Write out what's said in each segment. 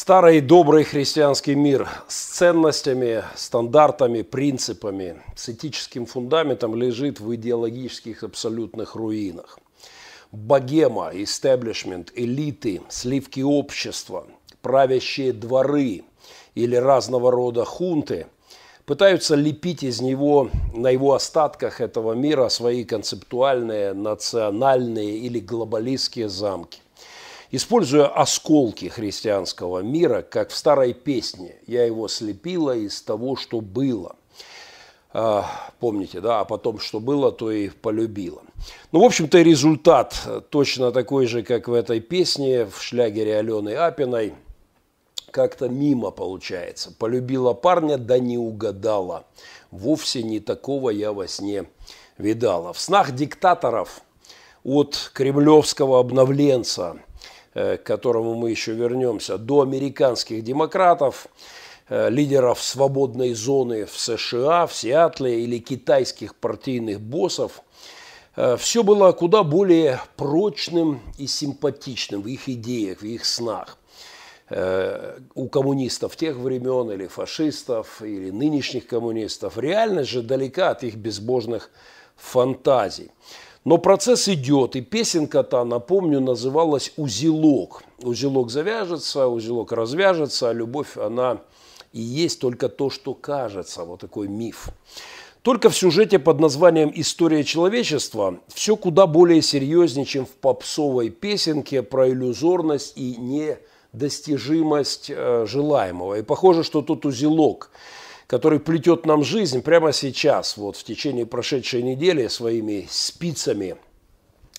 Старый добрый христианский мир с ценностями, стандартами, принципами, с этическим фундаментом лежит в идеологических абсолютных руинах. Богема, истеблишмент, элиты, сливки общества, правящие дворы или разного рода хунты пытаются лепить из него, на его остатках этого мира, свои концептуальные, национальные или глобалистские замки используя осколки христианского мира, как в старой песне «Я его слепила из того, что было». А, помните, да, а потом, что было, то и полюбила. Ну, в общем-то, результат точно такой же, как в этой песне, в шлягере Алены Апиной, как-то мимо получается. Полюбила парня, да не угадала. Вовсе не такого я во сне видала. В снах диктаторов от кремлевского обновленца – к которому мы еще вернемся, до американских демократов, э, лидеров свободной зоны в США, в Сиатле или китайских партийных боссов, э, все было куда более прочным и симпатичным в их идеях, в их снах. У коммунистов тех времен или фашистов, или нынешних коммунистов. Реальность же далека от их безбожных фантазий. Но процесс идет, и песенка-то, напомню, называлась «Узелок». Узелок завяжется, узелок развяжется, а любовь, она и есть только то, что кажется, вот такой миф. Только в сюжете под названием «История человечества» все куда более серьезнее, чем в попсовой песенке про иллюзорность и недостижимость э, желаемого. И похоже, что тут узелок – который плетет нам жизнь прямо сейчас, вот в течение прошедшей недели своими спицами,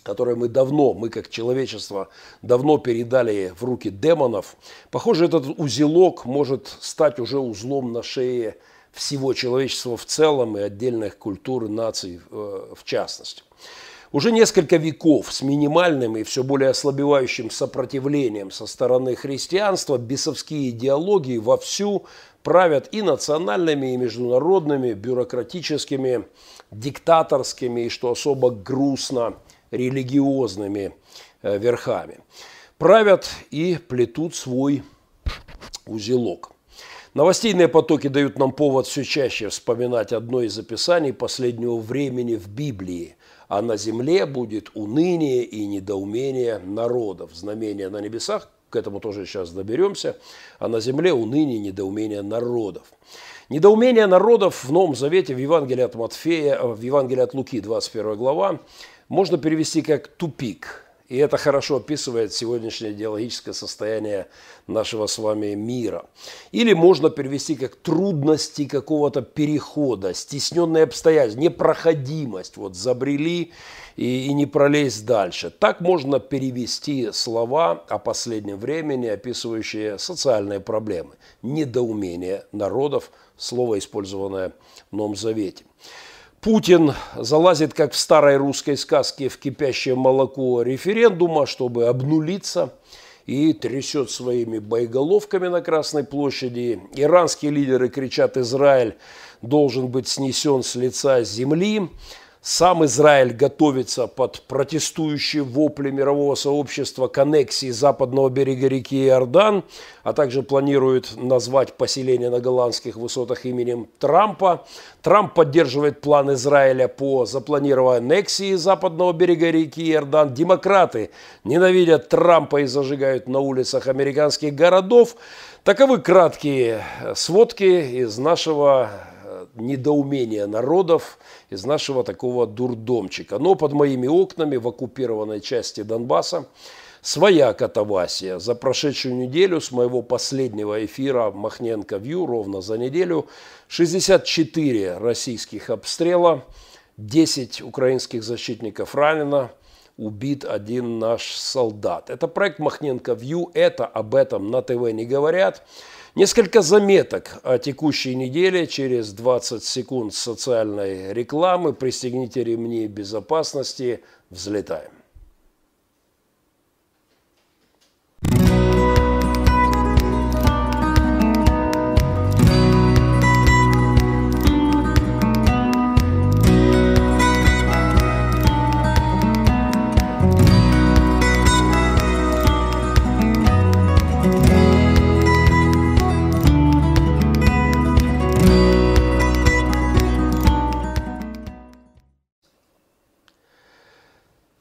которые мы давно, мы как человечество, давно передали в руки демонов. Похоже, этот узелок может стать уже узлом на шее всего человечества в целом и отдельных культур и наций э, в частности. Уже несколько веков с минимальным и все более ослабевающим сопротивлением со стороны христианства бесовские идеологии вовсю правят и национальными, и международными, бюрократическими, диктаторскими и, что особо грустно, религиозными э, верхами. Правят и плетут свой узелок. Новостейные потоки дают нам повод все чаще вспоминать одно из описаний последнего времени в Библии. А на земле будет уныние и недоумение народов. Знамение на небесах к этому тоже сейчас доберемся, а на земле уныние, недоумение народов. Недоумение народов в Новом Завете, в Евангелии от Матфея, в Евангелии от Луки, 21 глава, можно перевести как «тупик». И это хорошо описывает сегодняшнее идеологическое состояние нашего с вами мира. Или можно перевести как трудности какого-то перехода, стесненные обстоятельства, непроходимость. Вот забрели и, и не пролезть дальше. Так можно перевести слова о последнем времени, описывающие социальные проблемы, недоумение народов, слово, использованное в Новом Завете. Путин залазит, как в старой русской сказке, в кипящее молоко референдума, чтобы обнулиться, и трясет своими боеголовками на Красной площади. Иранские лидеры кричат «Израиль должен быть снесен с лица земли». Сам Израиль готовится под протестующие вопли мирового сообщества к аннексии западного берега реки Иордан, а также планирует назвать поселение на голландских высотах именем Трампа. Трамп поддерживает план Израиля по запланированной аннексии западного берега реки Иордан. Демократы ненавидят Трампа и зажигают на улицах американских городов. Таковы краткие сводки из нашего недоумения народов из нашего такого дурдомчика. Но под моими окнами в оккупированной части Донбасса своя катавасия. За прошедшую неделю с моего последнего эфира Махненко Вью ровно за неделю 64 российских обстрела, 10 украинских защитников ранено, убит один наш солдат. Это проект Махненко Вью, это об этом на ТВ не говорят. Несколько заметок о текущей неделе через 20 секунд социальной рекламы. Пристегните ремни безопасности. Взлетаем.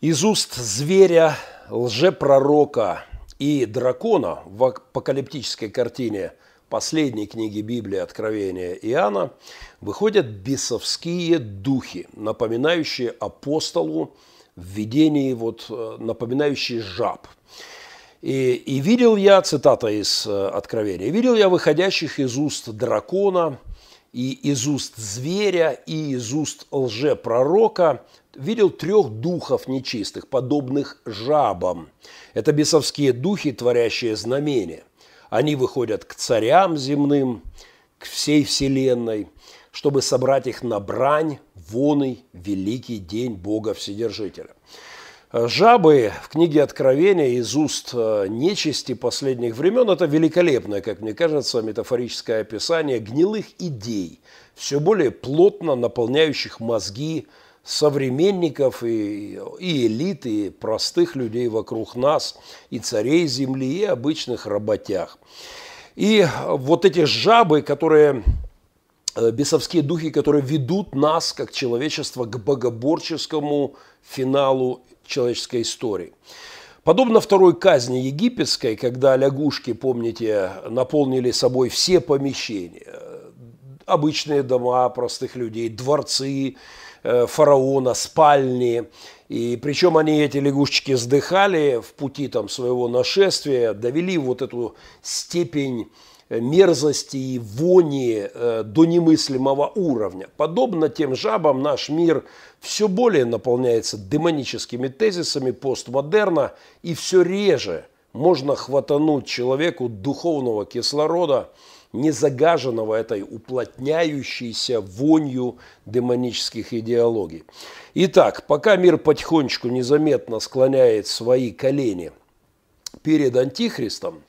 Из уст зверя, лжепророка и дракона в апокалиптической картине последней книги Библии Откровения Иоанна выходят бесовские духи, напоминающие апостолу в видении, вот, э, напоминающие жаб. И, и видел я, цитата из э, Откровения, видел я выходящих из уст дракона, и из уст зверя, и из уст лжепророка – видел трех духов нечистых, подобных жабам. Это бесовские духи, творящие знамения. Они выходят к царям земным, к всей вселенной, чтобы собрать их на брань, воный, великий день Бога Вседержителя. Жабы в книге Откровения из уст э, нечисти последних времен – это великолепное, как мне кажется, метафорическое описание гнилых идей, все более плотно наполняющих мозги современников и, и элит, и простых людей вокруг нас, и царей земли, и обычных работяг. И вот эти жабы, которые э, бесовские духи, которые ведут нас, как человечество, к богоборческому финалу человеческой истории. Подобно второй казни египетской, когда лягушки, помните, наполнили собой все помещения, обычные дома простых людей, дворцы, фараона, спальни. И причем они, эти лягушечки, сдыхали в пути там, своего нашествия, довели вот эту степень э, мерзости и вони э, до немыслимого уровня. Подобно тем жабам наш мир все более наполняется демоническими тезисами постмодерна и все реже можно хватануть человеку духовного кислорода – не загаженного этой уплотняющейся вонью демонических идеологий. Итак, пока мир потихонечку незаметно склоняет свои колени перед Антихристом,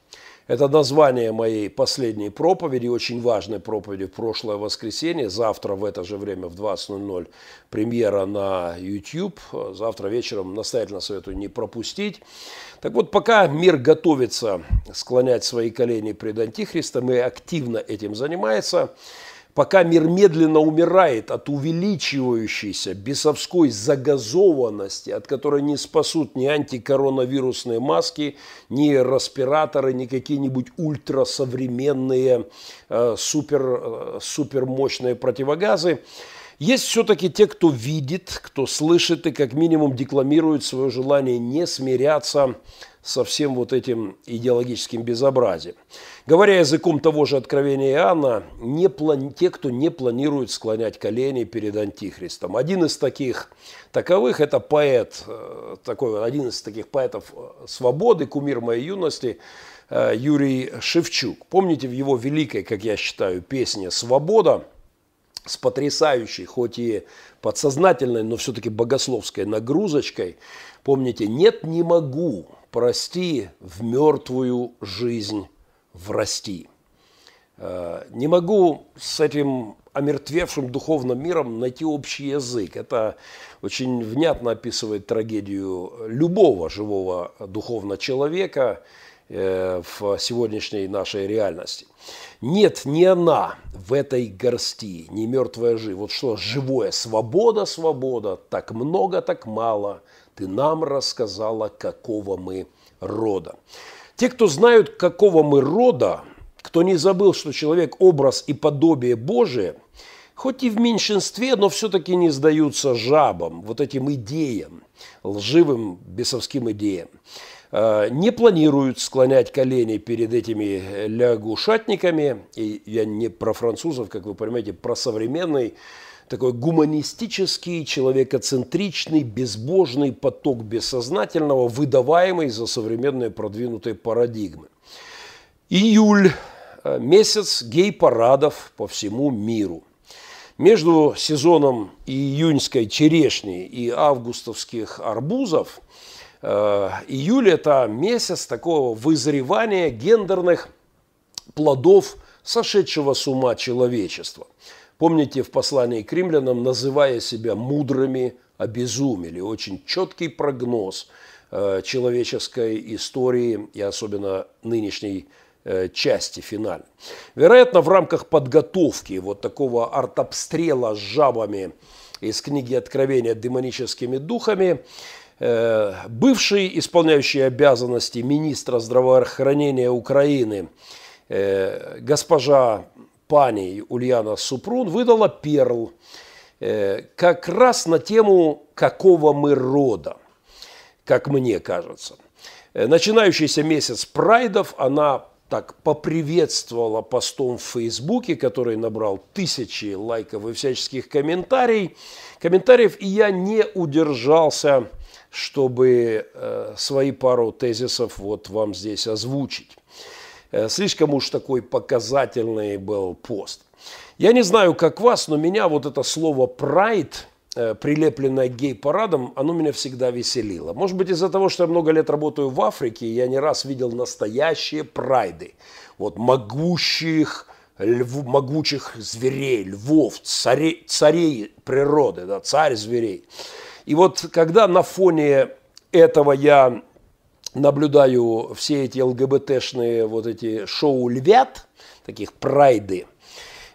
это название моей последней проповеди, очень важной проповеди в прошлое воскресенье. Завтра в это же время в 20.00 премьера на YouTube. Завтра вечером настоятельно советую не пропустить. Так вот, пока мир готовится склонять свои колени пред Антихристом и активно этим занимается, пока мир медленно умирает от увеличивающейся бесовской загазованности, от которой не спасут ни антикоронавирусные маски, ни респираторы, ни какие-нибудь ультрасовременные э, супер, э, супермощные противогазы, есть все-таки те, кто видит, кто слышит и как минимум декламирует свое желание не смиряться со всем вот этим идеологическим безобразием. Говоря языком того же откровения Иоанна, не плани... те, кто не планирует склонять колени перед Антихристом. Один из таких таковых – это поэт, э, такой, один из таких поэтов э, свободы, кумир моей юности, э, Юрий Шевчук. Помните в его великой, как я считаю, песне «Свобода», с потрясающей, хоть и подсознательной, но все-таки богословской нагрузочкой. Помните, нет, не могу, прости, в мертвую жизнь врасти. Э, не могу с этим омертвевшим духовным миром найти общий язык. Это очень внятно описывает трагедию любого живого духовного человека э, в сегодняшней нашей реальности. Нет, не она в этой горсти, не мертвая жив. Вот что, живое, свобода, свобода, так много, так мало. Ты нам рассказала, какого мы рода. Те, кто знают, какого мы рода, кто не забыл, что человек – образ и подобие Божие, хоть и в меньшинстве, но все-таки не сдаются жабам, вот этим идеям, лживым бесовским идеям. Э, не планируют склонять колени перед этими лягушатниками. И я не про французов, как вы понимаете, про современный такой гуманистический, человекоцентричный, безбожный поток бессознательного, выдаваемый за современные продвинутые парадигмы. Июль э, – месяц гей-парадов по всему миру. Между сезоном июньской черешни и августовских арбузов – Э, июль – это месяц такого вызревания гендерных плодов сошедшего с ума человечества. Помните, в послании к римлянам, называя себя мудрыми, обезумели. Очень четкий прогноз э, человеческой истории и особенно нынешней э, части финальной. Вероятно, в рамках подготовки вот такого артобстрела с жабами из книги Откровения демоническими духами – Э, бывший исполняющий обязанности министра здравоохранения Украины э, госпожа пани Ульяна Супрун выдала перл э, как раз на тему «Какого мы рода?», как мне кажется. Начинающийся месяц прайдов она так поприветствовала постом в Фейсбуке, который набрал тысячи лайков и всяческих комментариев, комментариев, и я не удержался чтобы э, свои пару тезисов вот вам здесь озвучить. Э, слишком уж такой показательный был пост. Я не знаю, как вас, но меня вот это слово «прайд», э, прилепленное к гей-парадам, оно меня всегда веселило. Может быть, из-за того, что я много лет работаю в Африке, я не раз видел настоящие прайды. Вот могущих, льв, могучих зверей, львов, царей, царей природы, да, царь зверей. И вот когда на фоне этого я наблюдаю все эти ЛГБТшные вот эти шоу львят, таких прайды,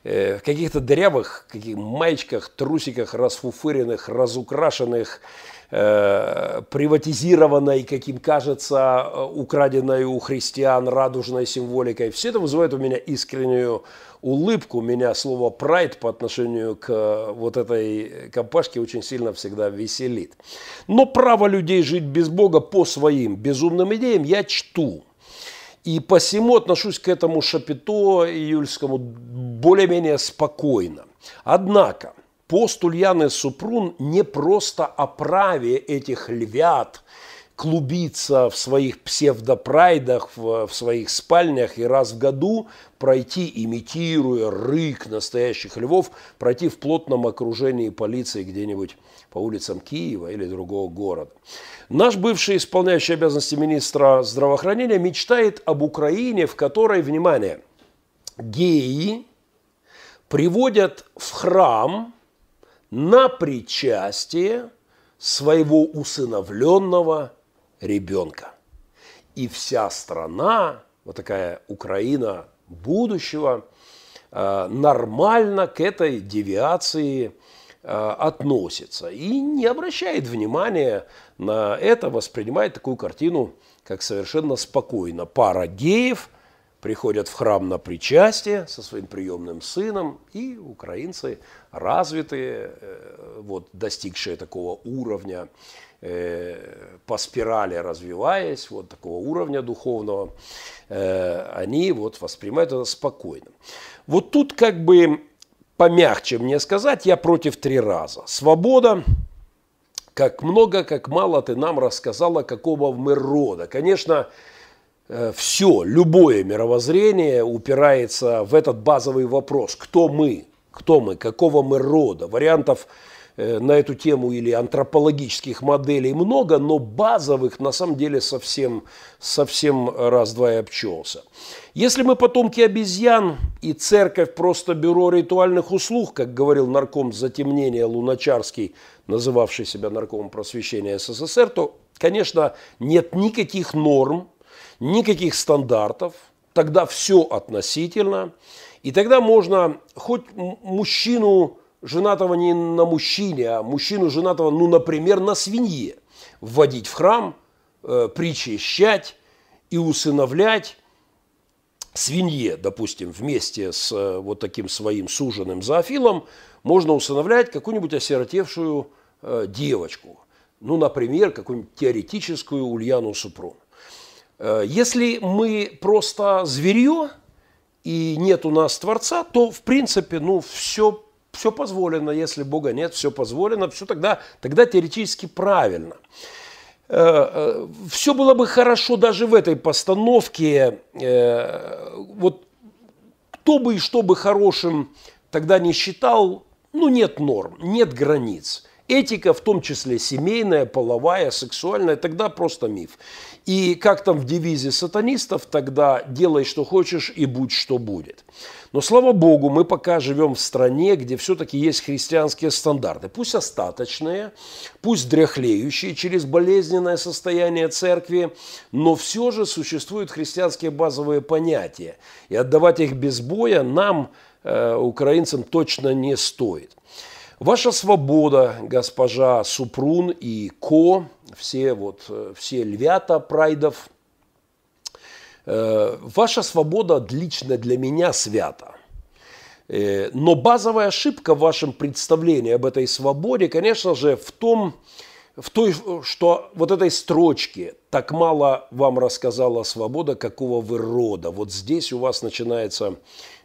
э, в каких-то дырявых каких маечках, трусиках, расфуфыренных, разукрашенных, э, приватизированной, каким кажется, украденной у христиан радужной символикой. Все это вызывает у меня искреннюю улыбку меня слово «прайд» по отношению к э, вот этой компашке очень сильно всегда веселит. Но право людей жить без Бога по своим безумным идеям я чту. И посему отношусь к этому шапито июльскому более-менее спокойно. Однако, пост Ульяны Супрун не просто о праве этих львят – клубиться в своих псевдопрайдах, в, в своих спальнях и раз в году пройти, имитируя рык настоящих львов, пройти в плотном окружении полиции где-нибудь по улицам Киева или другого города. Наш бывший исполняющий обязанности министра здравоохранения мечтает об Украине, в которой, внимание, геи приводят в храм на причастие своего усыновленного ребенка. И вся страна, вот такая Украина будущего, э, нормально к этой девиации э, относится и не обращает внимания на это, воспринимает такую картину, как совершенно спокойно. Пара геев приходят в храм на причастие со своим приемным сыном, и украинцы развитые, э, вот, достигшие такого уровня Э, по спирали развиваясь, вот такого уровня духовного, э, они вот воспринимают это спокойно. Вот тут как бы помягче мне сказать, я против три раза. Свобода, как много, как мало ты нам рассказала, какого мы рода. Конечно, все, любое мировоззрение упирается в этот базовый вопрос. Кто мы? Кто мы? Какого мы рода? Вариантов Э, на эту тему или антропологических моделей много, но базовых на самом деле совсем, совсем раз-два и обчелся. Если мы потомки обезьян и церковь просто бюро ритуальных услуг, как говорил нарком затемнения Луначарский, называвший себя наркомом просвещения СССР, то, конечно, нет никаких норм, никаких стандартов, тогда все относительно, и тогда можно хоть мужчину женатого не на мужчине, а мужчину женатого, ну, например, на свинье, вводить в храм, э, причащать и усыновлять свинье, допустим, вместе с э, вот таким своим суженым зоофилом, можно усыновлять какую-нибудь осиротевшую э, девочку. Ну, например, какую-нибудь теоретическую Ульяну Супрун. Э, если мы просто зверье и нет у нас Творца, то, в принципе, ну, все все позволено, если Бога нет, все позволено, все тогда, тогда теоретически правильно. Э, э, все было бы хорошо даже в этой постановке. Вот кто бы и что бы хорошим тогда не считал, ну нет норм, нет границ. Этика, в том числе семейная, половая, сексуальная, тогда просто миф. И как там в девизе сатанистов, тогда делай, что хочешь, и будь, что будет. Но, слава Богу, мы пока живем в стране, где все-таки есть христианские стандарты. Пусть остаточные, пусть дряхлеющие через болезненное состояние церкви, но все же существуют христианские базовые понятия. И отдавать их без боя нам, э, украинцам, точно не стоит. Ваша свобода, госпожа Супрун и Ко, все, вот, э, все львята прайдов. Э, ваша свобода лично для меня свята. Но базовая ошибка в вашем представлении об этой свободе, конечно же, в том, в той, что вот этой строчке так мало вам рассказала свобода, какого вы рода. Вот здесь у вас начинается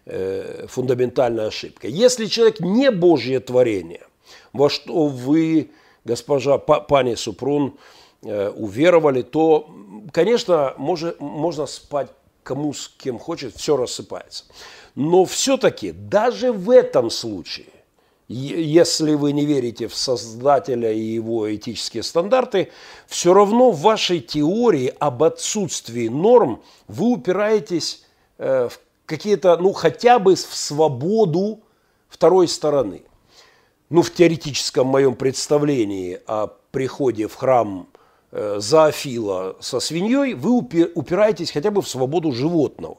э, фундаментальная ошибка. Если человек не Божье творение, во что вы, госпожа пани Супрун, э, уверовали, то, конечно, може, можно спать кому с кем хочет, все рассыпается. Но все-таки даже в этом случае если вы не верите в Создателя и его этические стандарты, все равно в вашей теории об отсутствии норм вы упираетесь э, в какие-то, ну, хотя бы в свободу второй стороны. Ну, в теоретическом моем представлении о приходе в храм э, Зоофила со свиньей, вы упираетесь хотя бы в свободу животного.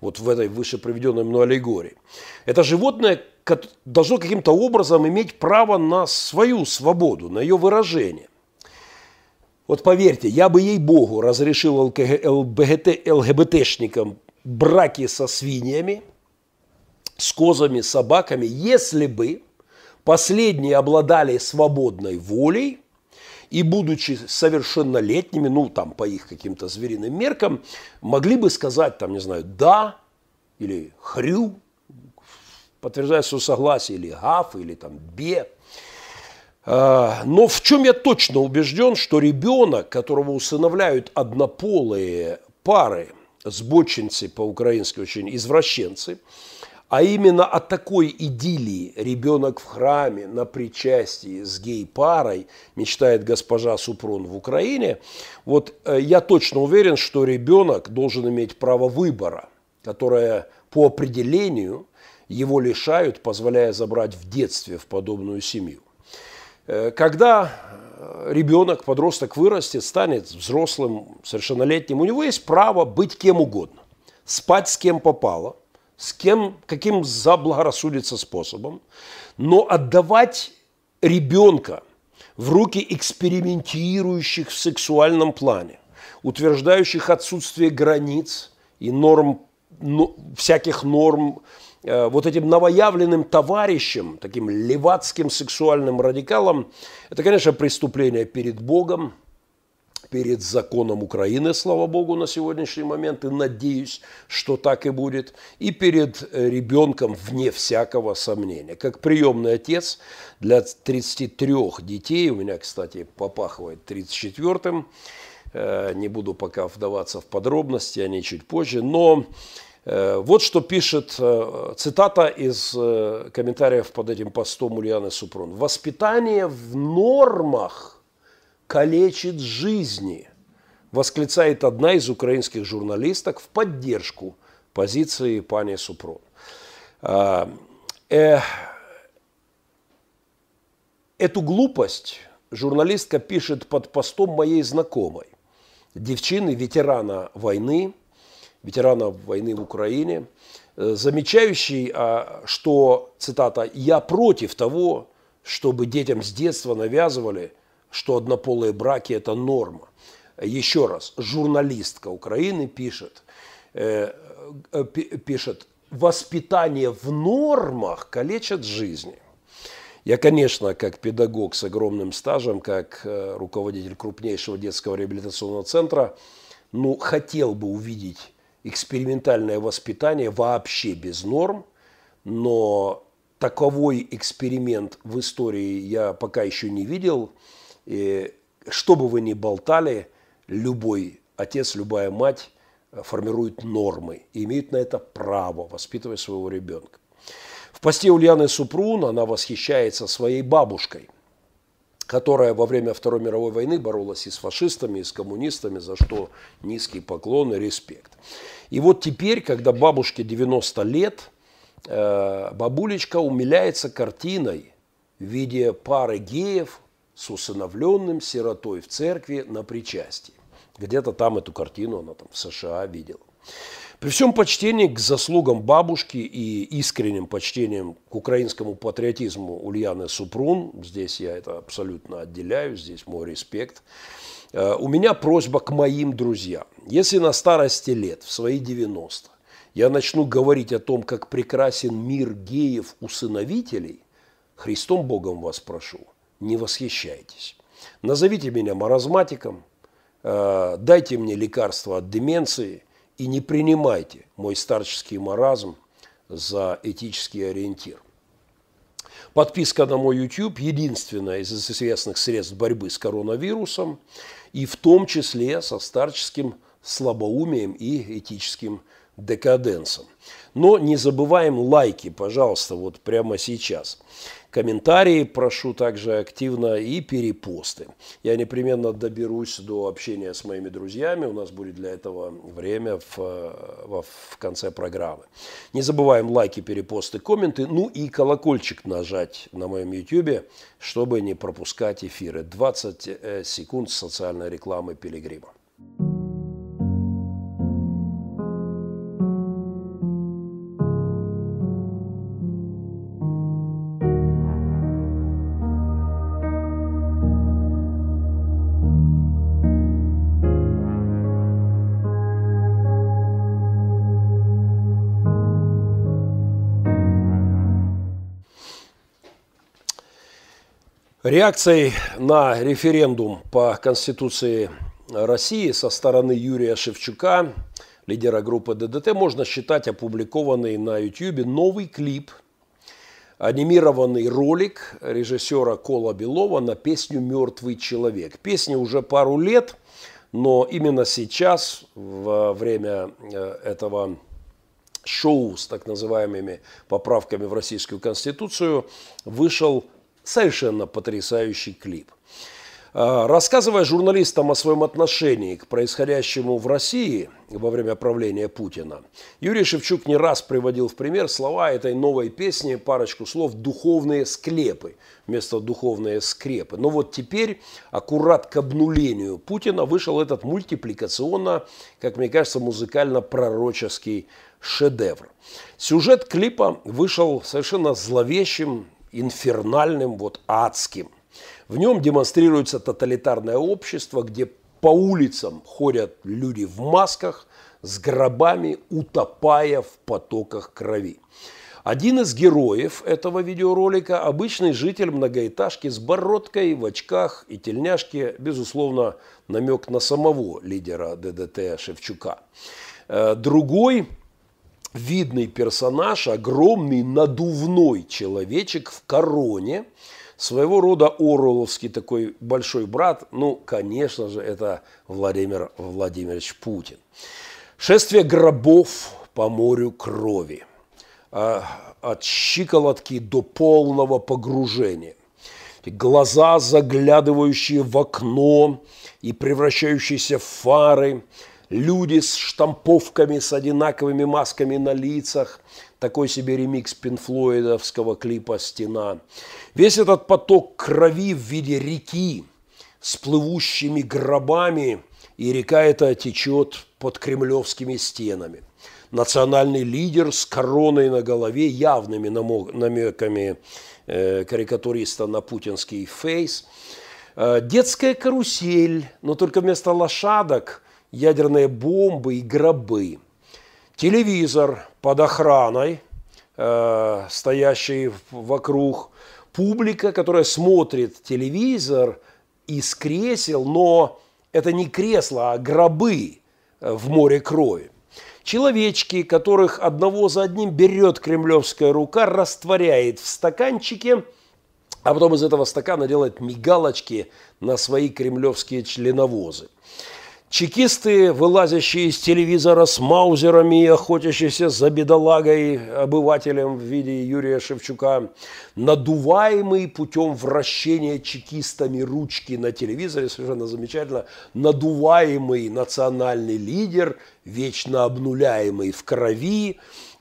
Вот в этой выше приведенной мной аллегории. Это животное должно каким-то образом иметь право на свою свободу, на ее выражение. Вот поверьте, я бы ей-богу разрешил ЛГБТ, ЛГБТшникам браки со свиньями, с козами, собаками, если бы последние обладали свободной волей и, будучи совершеннолетними, ну, там, по их каким-то звериным меркам, могли бы сказать, там, не знаю, да или хрю, подтверждая свое согласие, или ГАФ, или там БЕ. А, но в чем я точно убежден, что ребенок, которого усыновляют однополые пары, сбочинцы по-украински очень, извращенцы, а именно от такой идиллии ребенок в храме на причастии с гей-парой мечтает госпожа Супрун в Украине, вот э, я точно уверен, что ребенок должен иметь право выбора, которое по определению его лишают, позволяя забрать в детстве в подобную семью. Э, когда ребенок, подросток вырастет, станет взрослым, совершеннолетним, у него есть право быть кем угодно, спать с кем попало, с кем, каким заблагорассудится способом, но отдавать ребенка в руки экспериментирующих в сексуальном плане, утверждающих отсутствие границ и норм, ну, всяких норм вот этим новоявленным товарищем, таким левацким сексуальным радикалом, это, конечно, преступление перед Богом, перед законом Украины, слава Богу, на сегодняшний момент, и надеюсь, что так и будет, и перед э, ребенком, вне всякого сомнения. Как приемный отец для 33 детей, у меня, кстати, попахивает 34-м, э, не буду пока вдаваться в подробности, они чуть позже, но Э, вот что пишет э, цитата из э, комментариев под этим постом Ульяны Супрун. «Воспитание в нормах калечит жизни», восклицает одна из украинских журналисток в поддержку позиции пани Супрун. Эту глупость журналистка пишет под постом моей знакомой, девчины, ветерана войны, ветерана войны в Украине, э, замечающий, а, что, цитата, «я против того, чтобы детям с детства навязывали, что однополые браки – это норма». Еще раз, журналистка Украины пишет, э, э, пишет, воспитание в нормах калечит жизни. Я, конечно, как педагог с огромным стажем, как руководитель крупнейшего детского реабилитационного центра, ну, хотел бы увидеть экспериментальное воспитание вообще без норм, но таковой эксперимент в истории я пока еще не видел. И что бы вы ни болтали, любой отец, любая мать формирует нормы и имеет на это право, воспитывая своего ребенка. В посте Ульяны Супрун она восхищается своей бабушкой – которая во время Второй мировой войны боролась и с фашистами, и с коммунистами, за что низкий поклон и респект. И вот теперь, когда бабушке 90 лет, э, бабулечка умиляется картиной в виде пары геев с усыновленным сиротой в церкви на причастии. Где-то там эту картину она там в США видела. При всем почтении к заслугам бабушки и искренним почтением к украинскому патриотизму Ульяны Супрун, здесь я это абсолютно отделяю, здесь мой респект, э, у меня просьба к моим друзьям. Если на старости лет, в свои 90, я начну говорить о том, как прекрасен мир геев-усыновителей, Христом Богом вас прошу, не восхищайтесь. Назовите меня маразматиком, э, дайте мне лекарство от деменции и не принимайте мой старческий маразм за этический ориентир. Подписка на мой YouTube – единственная из известных средств борьбы с коронавирусом, и в том числе со старческим слабоумием и этическим декаденсом. Но не забываем лайки, пожалуйста, вот прямо сейчас. Комментарии прошу также активно и перепосты. Я непременно доберусь до общения с моими друзьями. У нас будет для этого время в, в, конце программы. Не забываем лайки, перепосты, комменты. Ну и колокольчик нажать на моем YouTube, чтобы не пропускать эфиры. 20 э, секунд социальной рекламы Пилигрима. Реакцией на референдум по Конституции России со стороны Юрия Шевчука, лидера группы ДДТ, можно считать опубликованный на YouTube новый клип, анимированный ролик режиссера Кола Белова на песню «Мертвый человек». Песне уже пару лет, но именно сейчас, во время э, этого шоу с так называемыми поправками в Российскую Конституцию, вышел Совершенно потрясающий клип. А, рассказывая журналистам о своем отношении к происходящему в России во время правления Путина, Юрий Шевчук не раз приводил в пример слова этой новой песни, парочку слов «духовные склепы» вместо «духовные скрепы». Но вот теперь, аккурат к обнулению Путина, вышел этот мультипликационно, как мне кажется, музыкально-пророческий шедевр. Сюжет клипа вышел совершенно зловещим, инфернальным, вот адским. В нем демонстрируется тоталитарное общество, где по улицам ходят люди в масках с гробами, утопая в потоках крови. Один из героев этого видеоролика – обычный житель многоэтажки с бородкой, в очках и тельняшке, безусловно, намек на самого лидера ДДТ Шевчука. Э, другой видный персонаж, огромный надувной человечек в короне, своего рода Орловский такой большой брат, ну, конечно же, это Владимир Владимирович Путин. Шествие гробов по морю крови. А, от щиколотки до полного погружения. Глаза, заглядывающие в окно и превращающиеся в фары – люди с штамповками, с одинаковыми масками на лицах. Такой себе ремикс пинфлоидовского клипа «Стена». Весь этот поток крови в виде реки с плывущими гробами, и река эта течет под кремлевскими стенами. Национальный лидер с короной на голове, явными намеками э, карикатуриста на путинский фейс. Э, детская карусель, но только вместо лошадок – ядерные бомбы и гробы. Телевизор под охраной, э, стоящий вокруг. Публика, которая смотрит телевизор из кресел, но это не кресла, а гробы э, в море крови. Человечки, которых одного за одним берет кремлевская рука, растворяет в стаканчике, а потом из этого стакана делает мигалочки на свои кремлевские членовозы. Чекисты, вылазящие из телевизора с маузерами и охотящиеся за бедолагой обывателем в виде Юрия Шевчука, надуваемый путем вращения чекистами ручки на телевизоре, совершенно замечательно, надуваемый национальный лидер, вечно обнуляемый в крови,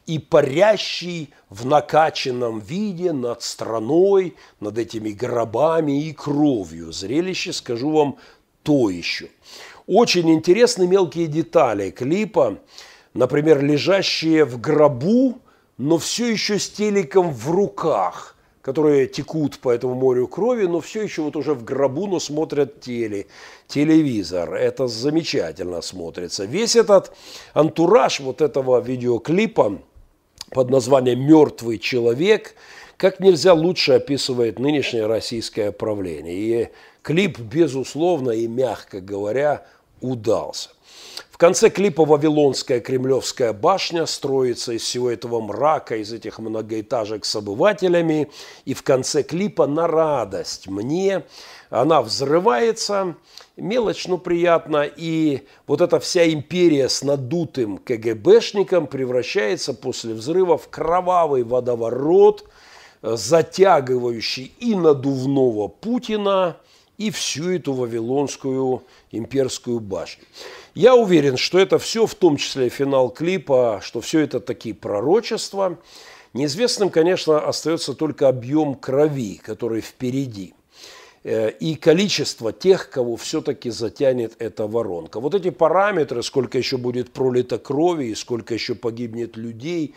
и парящий в накачанном виде над страной, над этими гробами и кровью. Зрелище, скажу вам, то еще. Очень интересны мелкие детали клипа. например, лежащие в гробу, но все еще с телеком в руках, которые текут по этому морю крови, но все еще вот уже в гробу, но смотрят теле, телевизор. Это замечательно смотрится. Весь этот антураж вот этого видеоклипа под названием «Мертвый человек» как нельзя лучше описывает нынешнее российское правление. И клип, безусловно и мягко говоря, удался. В конце клипа «Вавилонская кремлевская башня» строится из всего этого мрака, из этих многоэтажек с обывателями. И в конце клипа «На радость мне» она взрывается, мелочь, но приятно. И вот эта вся империя с надутым КГБшником превращается после взрыва в кровавый водоворот, затягивающий и надувного Путина, и всю эту Вавилонскую имперскую башню. Я уверен, что это все, в том числе финал клипа, что все это такие пророчества. Неизвестным, конечно, остается только объем крови, который впереди э, и количество тех, кого все-таки затянет эта воронка. Вот эти параметры, сколько еще будет пролито крови и сколько еще погибнет людей,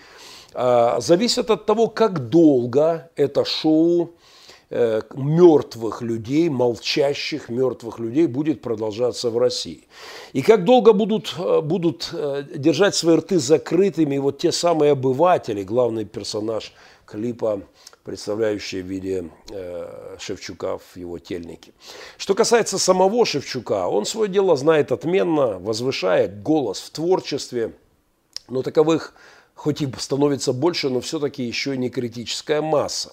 а, зависят от того, как долго это шоу Э, мертвых людей, молчащих мертвых людей будет продолжаться в России. И как долго будут, э, будут э, держать свои рты закрытыми вот те самые обыватели, главный персонаж клипа, представляющий в виде Шевчука в его тельнике. Что касается самого Шевчука, он свое дело знает отменно, возвышая голос в творчестве, но таковых хоть и становится больше, но все-таки еще не критическая масса.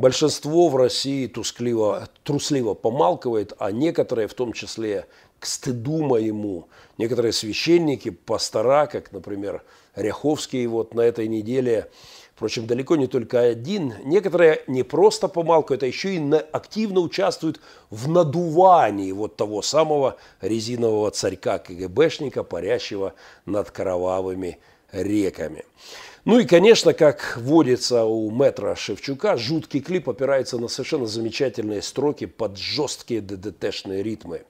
Большинство в России тускливо, трусливо помалкивает, а некоторые, в том числе к стыду моему, некоторые священники, пастора, как, например, Ряховский вот на этой неделе, впрочем, далеко не только один, некоторые не просто помалкивают, а еще и активно участвуют в надувании вот того самого резинового царька КГБшника, парящего над кровавыми реками. Ну и, конечно, как водится у метра Шевчука, жуткий клип опирается на совершенно замечательные строки под жесткие ДДТшные ритмы.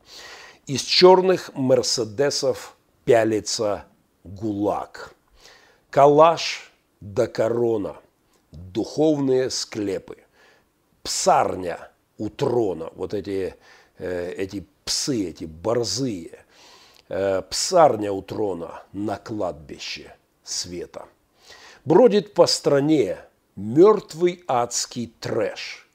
Из черных мерседесов пялится гулаг. Калаш до корона. Духовные склепы. Псарня у трона. Вот эти, э, эти псы, эти борзые. Э, псарня у трона на кладбище света. Бродит по стране мертвый адский трэш.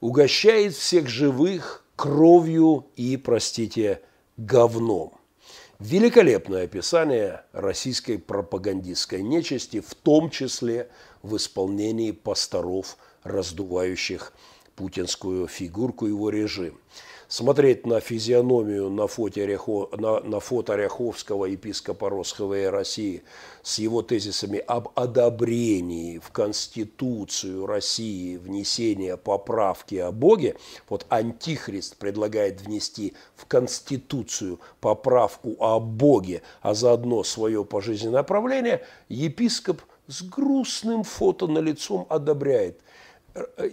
Угощает всех живых кровью и, простите, говном. Великолепное описание российской пропагандистской нечисти, в том числе в исполнении пасторов, раздувающих путинскую фигурку его режим смотреть на физиономию на, фото, Ряхо, на, на фото Ряховского епископа Росхве России с его тезисами об одобрении в Конституцию России внесения поправки о Боге, вот Антихрист предлагает внести в Конституцию поправку о Боге, а заодно свое пожизненное правление, епископ с грустным фото на лицом одобряет.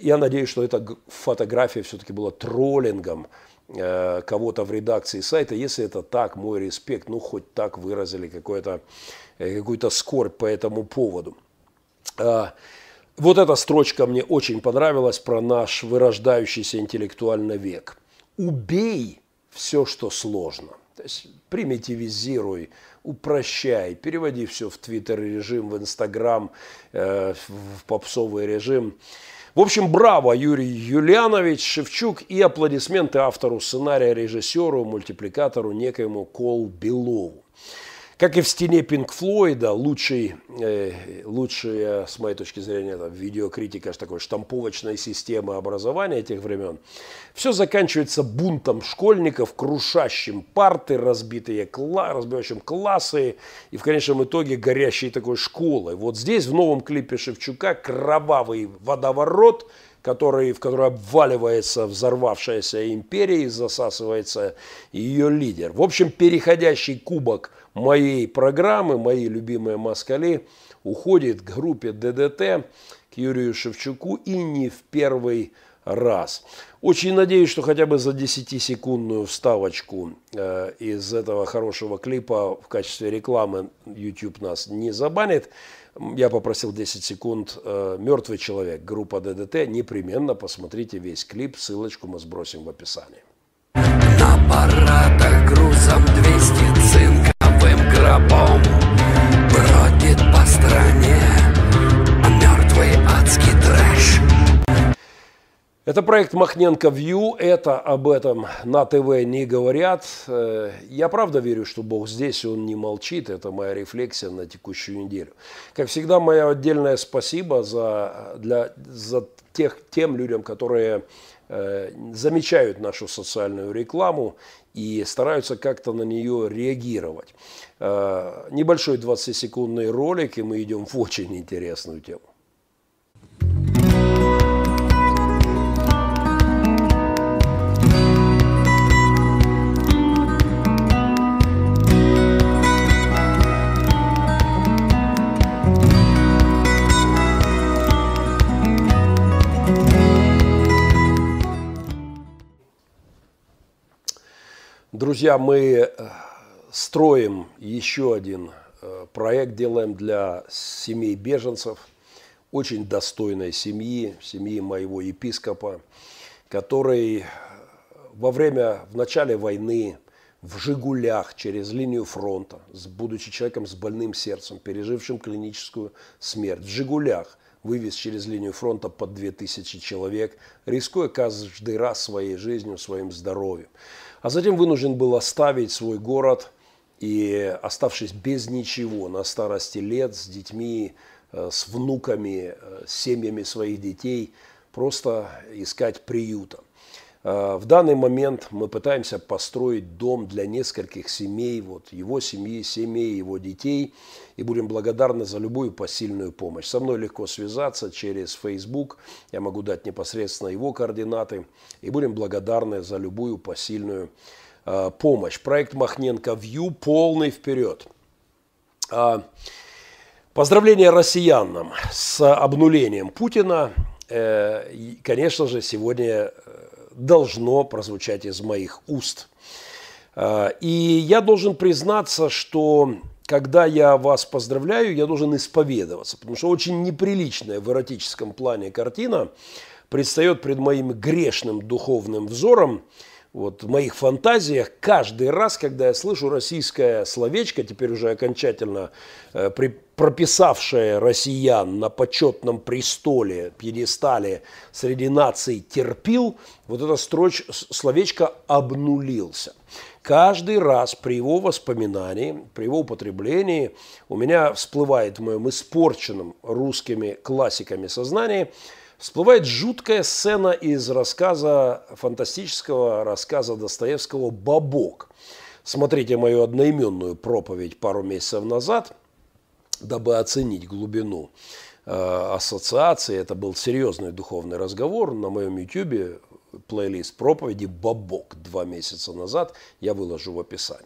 Я надеюсь, что эта фотография все-таки была троллингом э, кого-то в редакции сайта. Если это так, мой респект, ну хоть так выразили какую-то э, какую скорбь по этому поводу. А, вот эта строчка мне очень понравилась про наш вырождающийся интеллектуальный век. Убей все, что сложно. То есть примитивизируй, упрощай, переводи все в твиттер режим, в инстаграм, э, в попсовый режим. В общем, браво, Юрий Юлианович, Шевчук и аплодисменты автору сценария, режиссеру, мультипликатору некоему Кол Белову. Как и в стене Пинк Флойда, лучший, э, лучшая, с моей точки зрения, это видеокритика такой штамповочной системы образования этих времен, все заканчивается бунтом школьников, крушащим парты, разбитые кла разбивающим классы и в конечном итоге горящей такой школой. Вот здесь в новом клипе Шевчука кровавый водоворот – который, в который обваливается взорвавшаяся империя и засасывается ее лидер. В общем, переходящий кубок моей программы, мои любимые москали, уходит к группе ДДТ, к Юрию Шевчуку и не в первый раз. Очень надеюсь, что хотя бы за 10-секундную вставочку э, из этого хорошего клипа в качестве рекламы YouTube нас не забанит. Я попросил 10 секунд. Э, Мертвый человек, группа ДДТ. Непременно посмотрите весь клип. Ссылочку мы сбросим в описании. На парадах грузом 200 цинковым гробом Бродит по стране мертвый адский трэш это проект Махненко Вью, это об этом на ТВ не говорят. Э, я правда верю, что Бог здесь, Он не молчит. Это моя рефлексия на текущую неделю. Как всегда, мое отдельное спасибо за, для, за тех, тем людям, которые э, замечают нашу социальную рекламу и стараются как-то на нее реагировать. Э, небольшой 20-секундный ролик, и мы идем в очень интересную тему. Друзья, мы э, строим еще один э, проект, делаем для семей беженцев, очень достойной семьи, семьи моего епископа, который во время, в начале войны в «Жигулях» через линию фронта, будучи человеком с больным сердцем, пережившим клиническую смерть, в «Жигулях» вывез через линию фронта под 2000 человек, рискуя каждый раз своей жизнью, своим здоровьем а затем вынужден был оставить свой город и, оставшись без ничего на старости лет, с детьми, э, с внуками, э, с семьями своих детей, просто искать приюта. Э, в данный момент мы пытаемся построить дом для нескольких семей, вот его семьи, семей его детей, и будем благодарны за любую посильную помощь. Со мной легко связаться через Facebook, я могу дать непосредственно его координаты, и будем благодарны за любую посильную э, помощь. Проект Махненко Вью полный вперед. Э, поздравления россиянам с обнулением Путина. Э, конечно же, сегодня должно прозвучать из моих уст. А, и я должен признаться, что когда я вас поздравляю, я должен исповедоваться, потому что очень неприличная в эротическом плане картина предстает пред моим грешным духовным взором, вот, в моих фантазиях каждый раз, когда я слышу российское словечко, теперь уже окончательно э, при, прописавшее россиян на почетном престоле, пьедестале среди наций терпил, вот это строч, словечко обнулился. Каждый раз при его воспоминании, при его употреблении у меня всплывает в моем испорченном русскими классиками сознании – всплывает жуткая сцена из рассказа, фантастического рассказа Достоевского «Бабок». Смотрите мою одноименную проповедь пару месяцев назад, дабы оценить глубину э, ассоциации. Это был серьезный духовный разговор на моем YouTube, плейлист проповеди «Бабок» два месяца назад, я выложу в описании.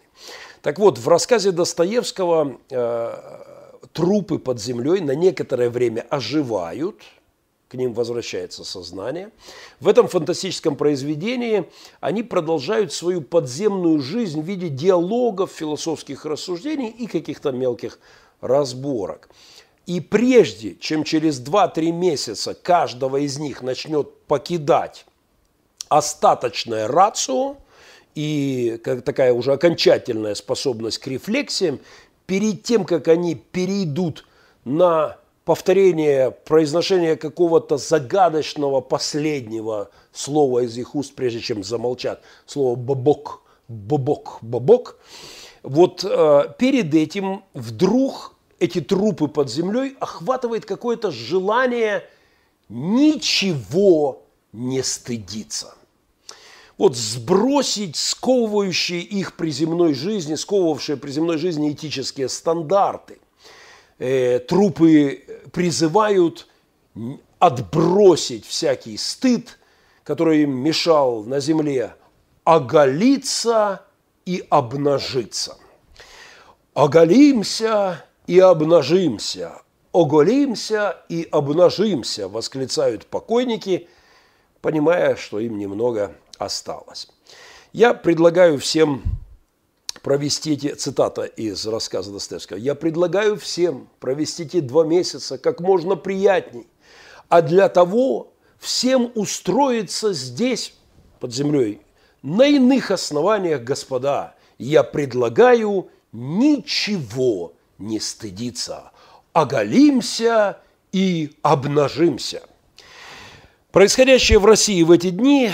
Так вот, в рассказе Достоевского э, трупы под землей на некоторое время оживают – к ним возвращается сознание. В этом фантастическом произведении они продолжают свою подземную жизнь в виде диалогов, философских рассуждений и каких-то мелких разборок. И прежде, чем через 2-3 месяца каждого из них начнет покидать остаточное рацио и как такая уже окончательная способность к рефлексиям, перед тем, как они перейдут на повторение, произношение какого-то загадочного последнего слова из их уст, прежде чем замолчат. Слово «бабок», «бабок», «бабок». Вот э, перед этим вдруг эти трупы под землей охватывает какое-то желание ничего не стыдиться. Вот сбросить сковывающие их при земной жизни, сковывавшие при земной жизни этические стандарты – э, трупы призывают отбросить всякий стыд, который им мешал на земле, оголиться и обнажиться. Оголимся и обнажимся, оголимся и обнажимся, восклицают покойники, понимая, что им немного осталось. Я предлагаю всем провести эти, цитата из рассказа Достоевского, «Я предлагаю всем провести эти два месяца как можно приятней, а для того всем устроиться здесь, под землей, на иных основаниях, господа, я предлагаю ничего не стыдиться, оголимся и обнажимся». Происходящее в России в эти дни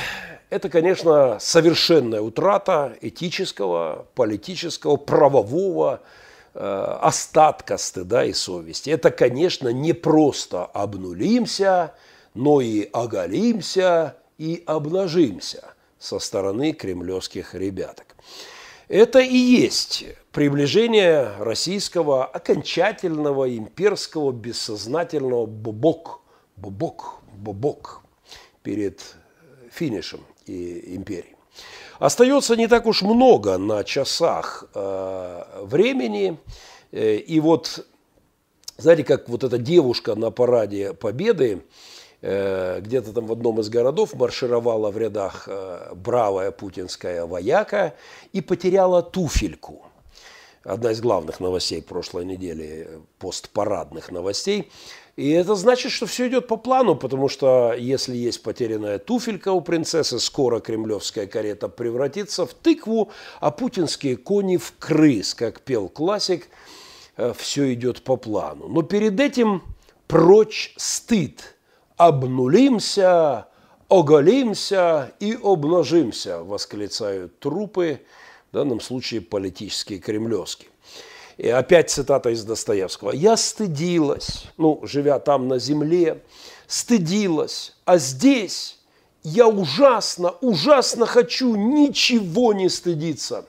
это, конечно, совершенная утрата этического, политического, правового э, остатка стыда и совести. Это, конечно, не просто обнулимся, но и оголимся и обнажимся со стороны кремлевских ребяток. Это и есть приближение российского окончательного имперского бессознательного бобок, бобок, бобок перед финишем империи. Остается не так уж много на часах э, времени. Э, и вот, знаете, как вот эта девушка на параде Победы, э, где-то там в одном из городов маршировала в рядах бравая путинская вояка и потеряла туфельку. Одна из главных новостей прошлой недели, постпарадных новостей – и это значит, что все идет по плану, потому что если есть потерянная туфелька у принцессы, скоро кремлевская карета превратится в тыкву, а путинские кони в крыс, как пел классик, э, все идет по плану. Но перед этим прочь стыд, обнулимся, оголимся и обнажимся, восклицают трупы, в данном случае политические кремлевские. И опять цитата из Достоевского. «Я стыдилась, ну, живя там на земле, стыдилась, а здесь я ужасно, ужасно хочу ничего не стыдиться»,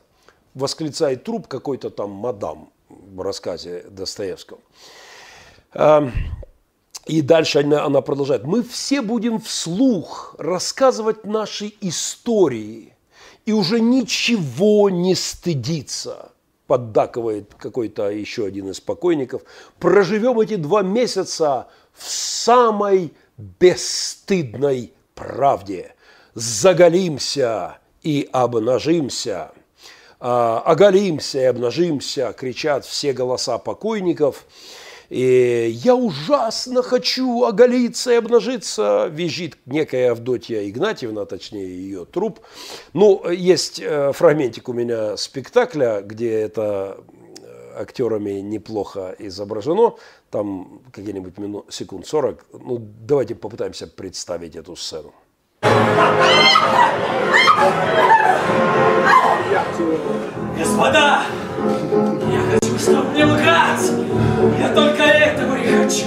восклицает труп какой-то там мадам в рассказе Достоевского. И дальше она, она продолжает. Мы все будем вслух рассказывать наши истории и уже ничего не стыдиться поддакивает какой-то еще один из покойников, проживем эти два месяца в самой бесстыдной правде. Заголимся и обнажимся. А, оголимся и обнажимся, кричат все голоса покойников – и я ужасно хочу оголиться и обнажиться, визжит некая Авдотья Игнатьевна, точнее ее труп. Ну, есть э, фрагментик у меня спектакля, где это э, актерами неплохо изображено, там какие-нибудь минут, секунд 40. Ну, давайте попытаемся представить эту сцену. Господа, чтобы не лгать. Я только этого и хочу.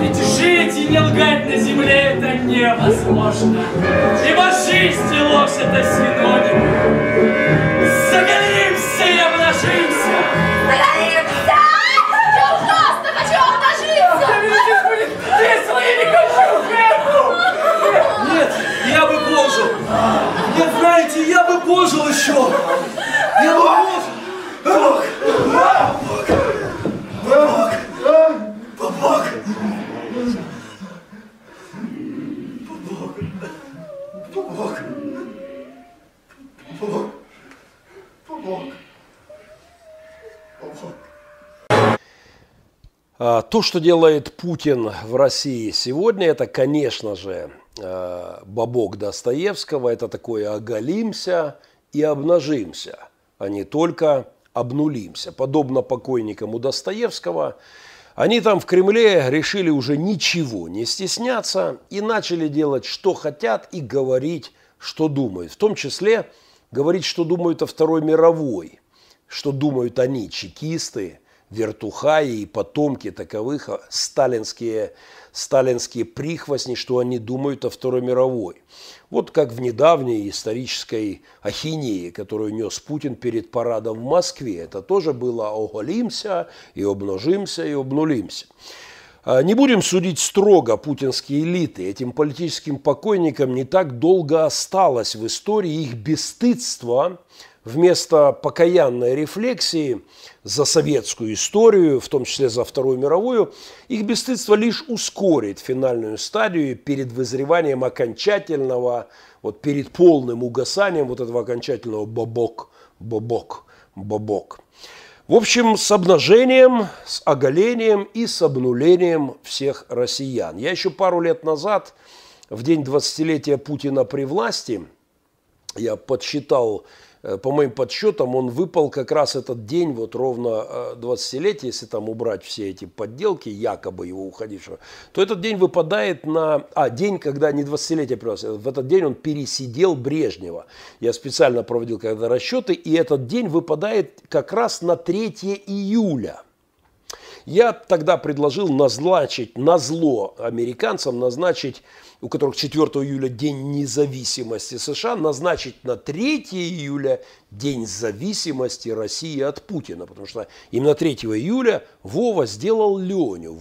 Ведь жить и не лгать на земле это невозможно. Ибо жизнь и ложь это синонимы. Загоримся и обнажимся. Загоримся! Я ужасно хочу обнажиться! Будет весело, я не хочу к Нет, я бы пожил. Нет, знаете, я бы пожил еще. Я бы пожил. Бог! А, то, что делает Путин в России сегодня, это, конечно же, а, бабок Достоевского, это такое «оголимся и обнажимся», а не только «обнулимся». Подобно покойникам у Достоевского, они там в Кремле решили уже ничего не стесняться и начали делать, что хотят, и говорить, что думают. В том числе говорить, что думают о Второй мировой, что думают они, чекисты – вертухаи и потомки таковых а сталинские, сталинские прихвостни, что они думают о Второй мировой. Вот как в недавней исторической ахинеи, которую нес Путин перед парадом в Москве. Это тоже было «оголимся и обножимся и обнулимся». А не будем судить строго путинские элиты. Этим политическим покойникам не так долго осталось в истории их бесстыдство вместо покаянной рефлексии за советскую историю, в том числе за Вторую мировую, их бесстыдство лишь ускорит финальную стадию перед вызреванием окончательного, вот перед полным угасанием вот этого окончательного бобок, бобок, бобок. В общем, с обнажением, с оголением и с обнулением всех россиян. Я еще пару лет назад, в день 20-летия Путина при власти, я подсчитал по моим подсчетам, он выпал как раз этот день, вот ровно 20-летие, если там убрать все эти подделки, якобы его уходившего, то этот день выпадает на... А, день, когда не 20-летие привез, в этот день он пересидел Брежнева. Я специально проводил когда расчеты, и этот день выпадает как раз на 3 июля. Я тогда предложил назначить, на зло американцам, назначить у которых 4 июля День независимости США, назначить на 3 июля День зависимости России от Путина. Потому что именно 3 июля Вова сделал Леню.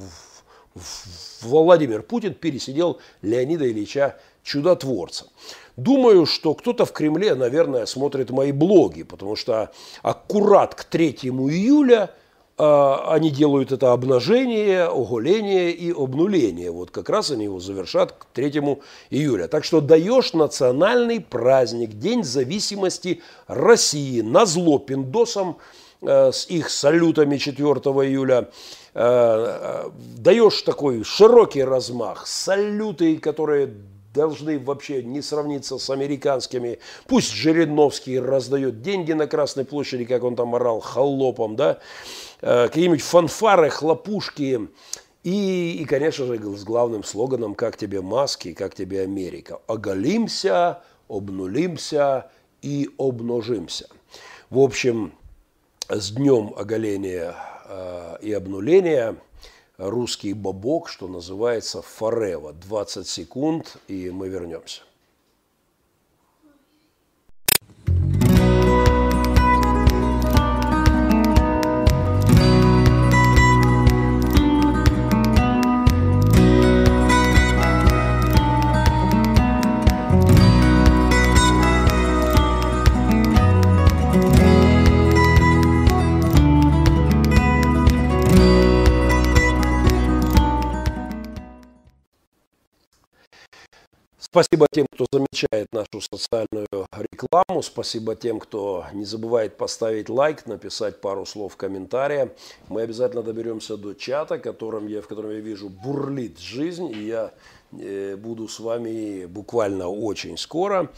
Владимир Путин пересидел Леонида Ильича Чудотворца. Думаю, что кто-то в Кремле, наверное, смотрит мои блоги, потому что аккурат к 3 июля – они делают это обнажение, оголение и обнуление. Вот как раз они его завершат к 3 июля. Так что даешь национальный праздник, День зависимости России, на зло пиндосам э, с их салютами 4 июля. Э, э, даешь такой широкий размах, салюты, которые должны вообще не сравниться с американскими. Пусть Жириновский раздает деньги на Красной площади, как он там орал, холопом, да. Э, какие-нибудь фанфары, хлопушки. И, и, конечно же, с главным слоганом «Как тебе маски, как тебе Америка?» «Оголимся, обнулимся и обножимся». В общем, с днем оголения э, и обнуления русский бобок, что называется, форева. 20 секунд, и мы вернемся. Спасибо тем, кто замечает нашу социальную рекламу. Спасибо тем, кто не забывает поставить лайк, написать пару слов в комментарии. Мы обязательно доберемся до чата, которым я, в котором я вижу бурлит жизнь. И я э, буду с вами буквально очень скоро.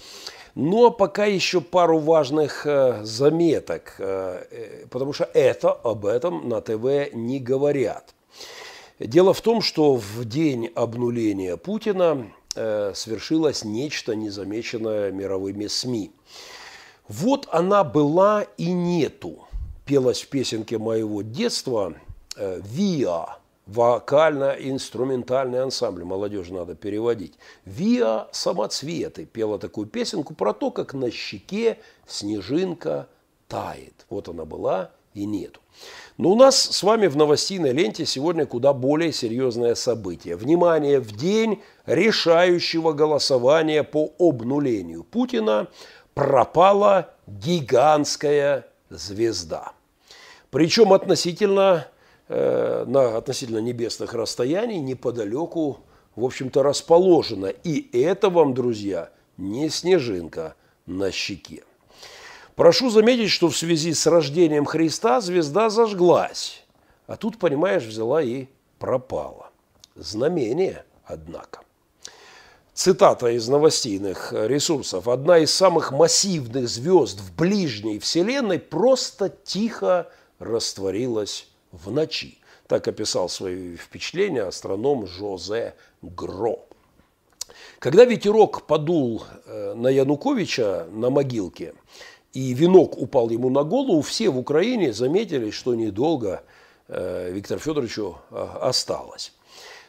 Но пока еще пару важных э, заметок, э, э потому что это об этом на ТВ не говорят. Дело в том, что в день обнуления Путина свершилось нечто незамеченное мировыми СМИ. Вот она была и нету. Пелась в песенке моего детства э, «Виа» вокально-инструментальный ансамбль, молодежь надо переводить. «Виа самоцветы» пела такую песенку про то, как на щеке снежинка тает. Вот она была и нету. Но у нас с вами в новостейной ленте сегодня куда более серьезное событие. Внимание, в день решающего голосования по обнулению Путина пропала гигантская звезда. Причем относительно, э, на относительно небесных расстояний неподалеку, в общем-то, расположена. И это вам, друзья, не снежинка на щеке. Прошу заметить, что в связи с рождением Христа звезда зажглась. А тут, понимаешь, взяла и пропала. Знамение, однако. Цитата из новостейных ресурсов. Одна из самых массивных звезд в ближней Вселенной просто тихо растворилась в ночи. Так описал свои впечатления астроном Жозе Гро. Когда ветерок подул э, на Януковича на могилке, и венок упал ему на голову, все в Украине заметили, что недолго э, Виктору Федоровичу э, осталось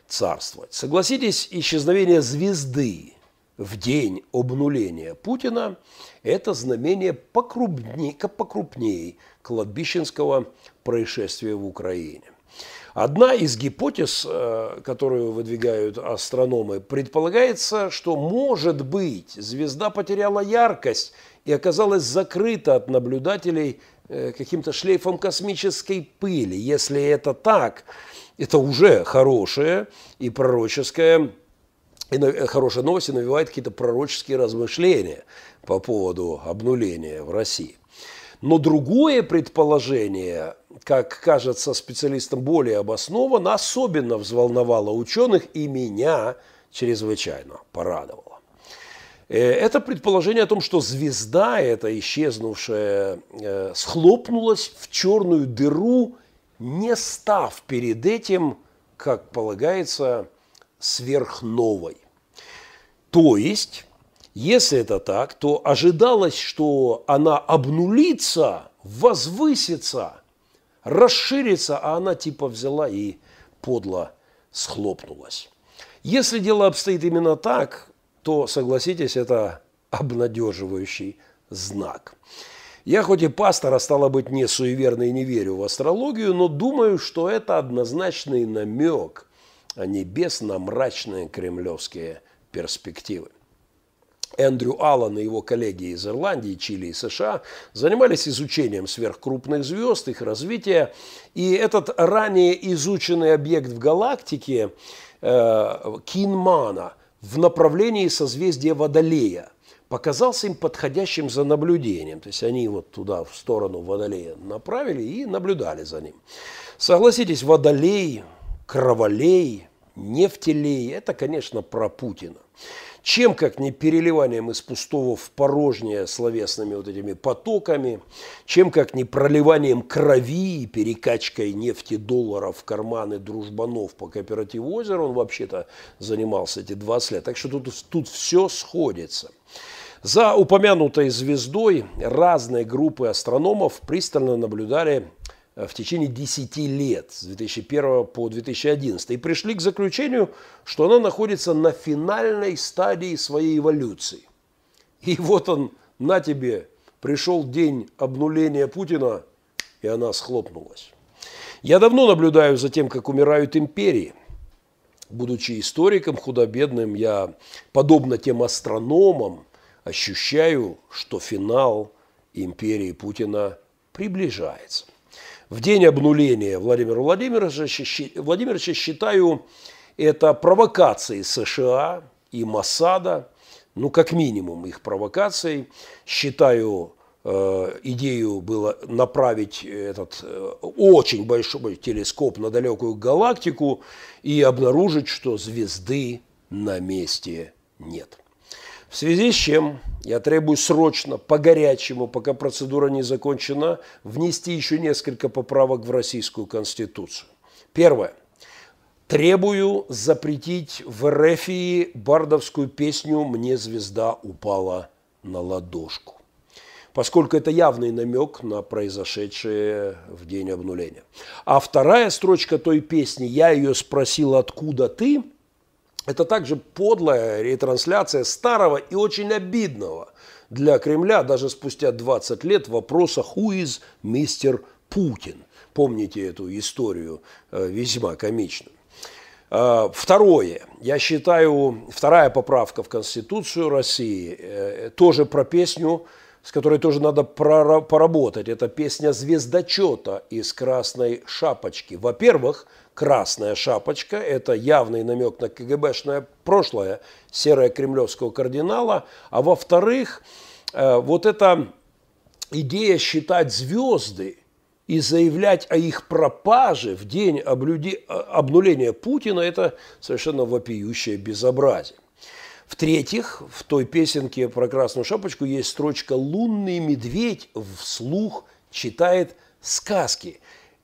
царствовать. Согласитесь, исчезновение звезды в день обнуления Путина – это знамение покрупнее, покрупнее кладбищенского происшествия в Украине. Одна из гипотез, э, которую выдвигают астрономы, предполагается, что, может быть, звезда потеряла яркость и оказалась закрыта от наблюдателей э, каким-то шлейфом космической пыли. Если это так, это уже хорошее и пророческое и на- хорошая новость и навевает какие-то пророческие размышления по поводу обнуления в России. Но другое предположение, как кажется специалистам более обоснованно, особенно взволновало ученых и меня чрезвычайно порадовало. Э, Это предположение о том, что звезда, эта исчезнувшая, э, схлопнулась в черную дыру, не став перед этим, как полагается, сверхновой. То есть, если это так, то ожидалось, что она обнулится, возвысится, расширится, а она типа взяла и подло схлопнулась. Если дело обстоит именно так, то, согласитесь, это обнадеживающий знак. Я хоть и пастор, а стало быть не суеверный не верю в астрологию, но думаю, что это однозначный намек о небесно-мрачные кремлевские перспективы. Эндрю Аллан и его коллеги из Ирландии, Чили и США занимались изучением сверхкрупных звезд, их развития. И этот ранее изученный объект в галактике э, Кинмана в направлении созвездия Водолея показался им подходящим за наблюдением. То есть они вот туда, в сторону Водолея направили и наблюдали за ним. Согласитесь, Водолей, Кроволей, Нефтелей – это, конечно, про Путина. Чем как не переливанием из пустого в порожнее словесными вот этими потоками, чем как не проливанием крови и перекачкой нефти долларов в карманы дружбанов по кооперативу озера, он вообще-то занимался эти 20 лет. Так что тут, тут все сходится. За упомянутой звездой разные группы астрономов пристально наблюдали в течение 10 лет, с 2001 по 2011, и пришли к заключению, что она находится на финальной стадии своей эволюции. И вот он, на тебе, пришел день обнуления Путина, и она схлопнулась. Я давно наблюдаю за тем, как умирают империи. Будучи историком худо-бедным, я, подобно тем астрономам, ощущаю, что финал империи Путина приближается. В день обнуления Владимира Владимировича, Владимировича считаю это провокацией США и Масада, ну, как минимум их провокацией. Считаю, э, идею было направить этот э, очень большой телескоп на далекую галактику и обнаружить, что звезды на месте нет. В связи с чем я требую срочно, по-горячему, пока процедура не закончена, внести еще несколько поправок в Российскую Конституцию. Первое. Требую запретить в РФии бардовскую песню «Мне звезда упала на ладошку», поскольку это явный намек на произошедшее в день обнуления. А вторая строчка той песни «Я ее спросил, откуда ты?» Это также подлая ретрансляция старого и очень обидного для Кремля даже спустя 20 лет вопроса «Who is мистер Путин?» Помните эту историю э, весьма комичную. Э, Второе. Я считаю, вторая поправка в Конституцию России э, тоже про песню, с которой тоже надо поработать. Это песня «Звездочета» из «Красной шапочки». Во-первых, «Красная шапочка» – это явный намек на КГБшное прошлое серое кремлевского кардинала. А во-вторых, э, вот эта идея считать звезды и заявлять о их пропаже в день облюди- обнуления Путина – это совершенно вопиющее безобразие. В-третьих, в той песенке про красную шапочку есть строчка «Лунный медведь вслух читает сказки».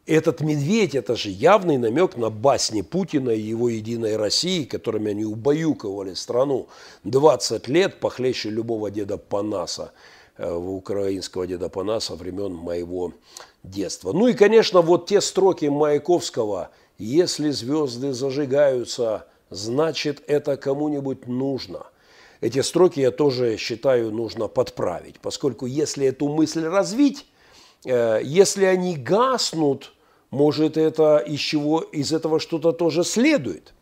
Этот медведь – это же явный намек на басни Путина и его «Единой России», которыми они убаюковали страну 20 лет похлеще любого деда Панаса, э, украинского деда Панаса времен моего детства. Ну и, конечно, вот те строки Маяковского «Если звезды зажигаются, значит, это кому-нибудь нужно». Эти строки я тоже считаю нужно подправить, поскольку если эту мысль развить, если они гаснут, может это из чего из этого что-то тоже следует.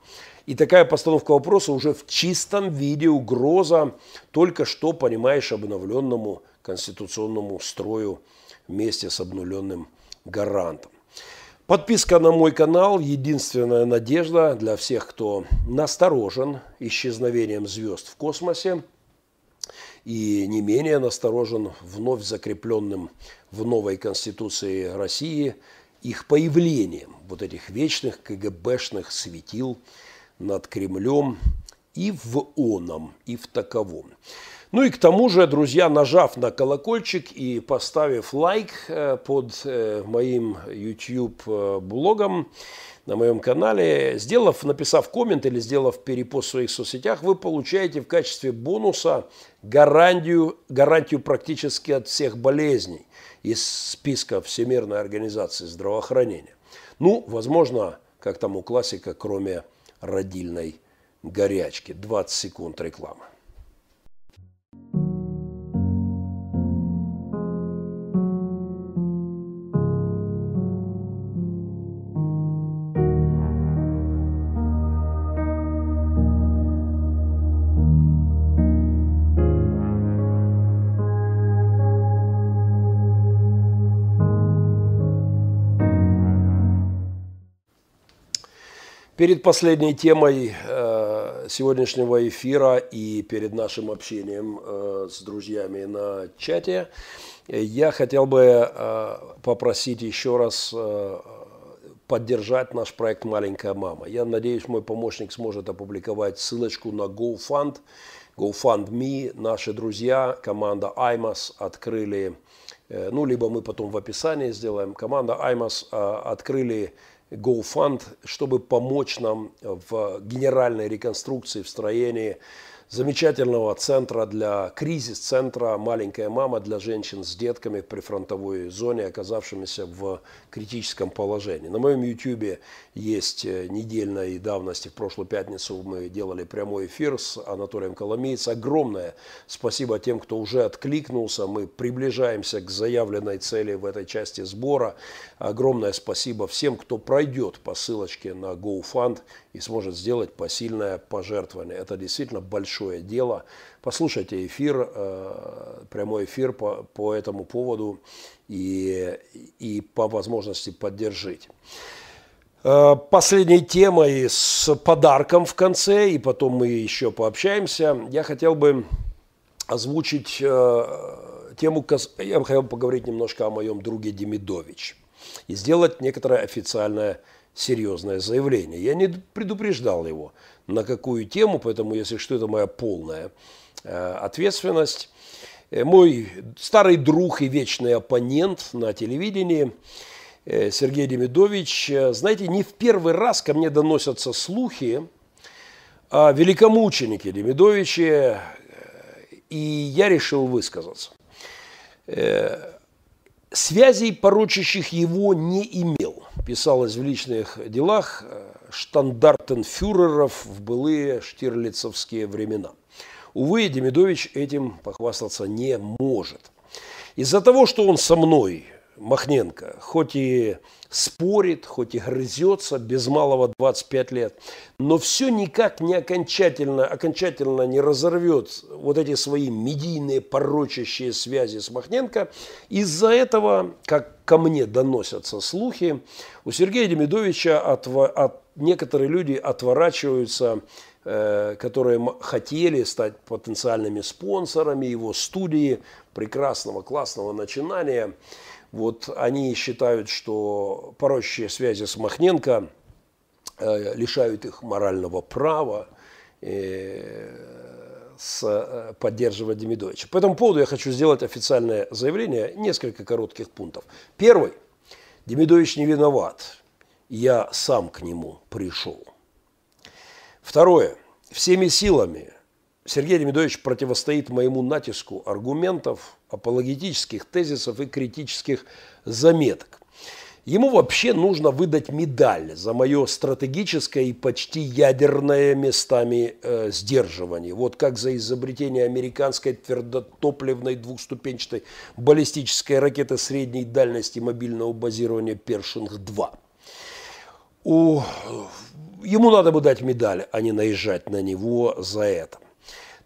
И такая постановка вопроса уже в чистом виде угроза только что, понимаешь, обновленному конституционному строю вместе с обнуленным гарантом. Подписка на мой канал – единственная надежда для всех, кто насторожен исчезновением звезд в космосе и не менее насторожен вновь закрепленным в новой Конституции России их появлением, вот этих вечных КГБшных светил над Кремлем и в оном, и в таковом. Ну и к тому же, друзья, нажав на колокольчик и поставив лайк э, под э, моим YouTube э, блогом на моем канале, сделав, написав коммент или сделав перепост в своих соцсетях, вы получаете в качестве бонуса гарантию, гарантию практически от всех болезней из списка Всемирной организации здравоохранения. Ну, возможно, как там у классика, кроме родильной горячки. 20 секунд рекламы. Перед последней темой э, сегодняшнего эфира и перед нашим общением э, с друзьями на чате я хотел бы э, попросить еще раз поддержать наш проект «Маленькая мама». Я надеюсь, мой помощник сможет опубликовать ссылочку на GoFund. GoFundMe, наши друзья, команда IMAS открыли, ну, либо мы потом в описании сделаем, команда IMAS открыли GoFund, чтобы помочь нам в генеральной реконструкции, в строении замечательного центра для кризис-центра «Маленькая мама» для женщин с детками при фронтовой зоне, оказавшимися в критическом положении. На моем YouTube есть э, недельной давности. В прошлую пятницу мы делали прямой эфир с Анатолием Коломейц. Огромное спасибо тем, кто уже откликнулся. Мы приближаемся к заявленной цели в этой части сбора. Огромное спасибо всем, кто пройдет по ссылочке на GoFund и сможет сделать посильное пожертвование. Это действительно большое дело. Послушайте эфир, э, прямой эфир по, по этому поводу и, и по возможности поддержите. Э, последней темой с подарком в конце, и потом мы еще пообщаемся, я хотел бы озвучить э, тему, я бы хотел поговорить немножко о моем друге Демидович и сделать некоторое официальное серьезное заявление. Я не предупреждал его, на какую тему, поэтому, если что, это моя полная э, ответственность. Э, мой старый друг и вечный оппонент на телевидении э, Сергей Демидович, знаете, не в первый раз ко мне доносятся слухи о великомученике Демидовиче, и я решил высказаться. Связей, порочащих его, не имел. Писалось в личных делах э, штандартенфюреров в былые штирлицовские времена. Увы, Демидович этим похвастаться не может. Из-за того, что он со мной, Махненко, хоть и спорит, хоть и грызется, без малого 25 лет, но все никак не окончательно, окончательно не разорвет вот эти свои медийные порочащие связи с Махненко. Из-за этого, как ко мне доносятся слухи, у Сергея Демидовича от, от, некоторые люди отворачиваются э, которые хотели стать потенциальными спонсорами его студии, прекрасного, классного начинания. Вот они считают, что порочащие связи с Махненко э, лишают их морального права э, с, э, поддерживать Демидовича. По этому поводу я хочу сделать официальное заявление, несколько коротких пунктов. Первый. Демидович не виноват. Я сам к нему пришел. Второе. Всеми силами Сергей Демидович противостоит моему натиску аргументов, апологетических тезисов и критических заметок. Ему вообще нужно выдать медаль за мое стратегическое и почти ядерное местами э, сдерживание. Вот как за изобретение американской твердотопливной двухступенчатой баллистической ракеты средней дальности мобильного базирования «Першинг-2». У... Ему надо бы дать медаль, а не наезжать на него за это.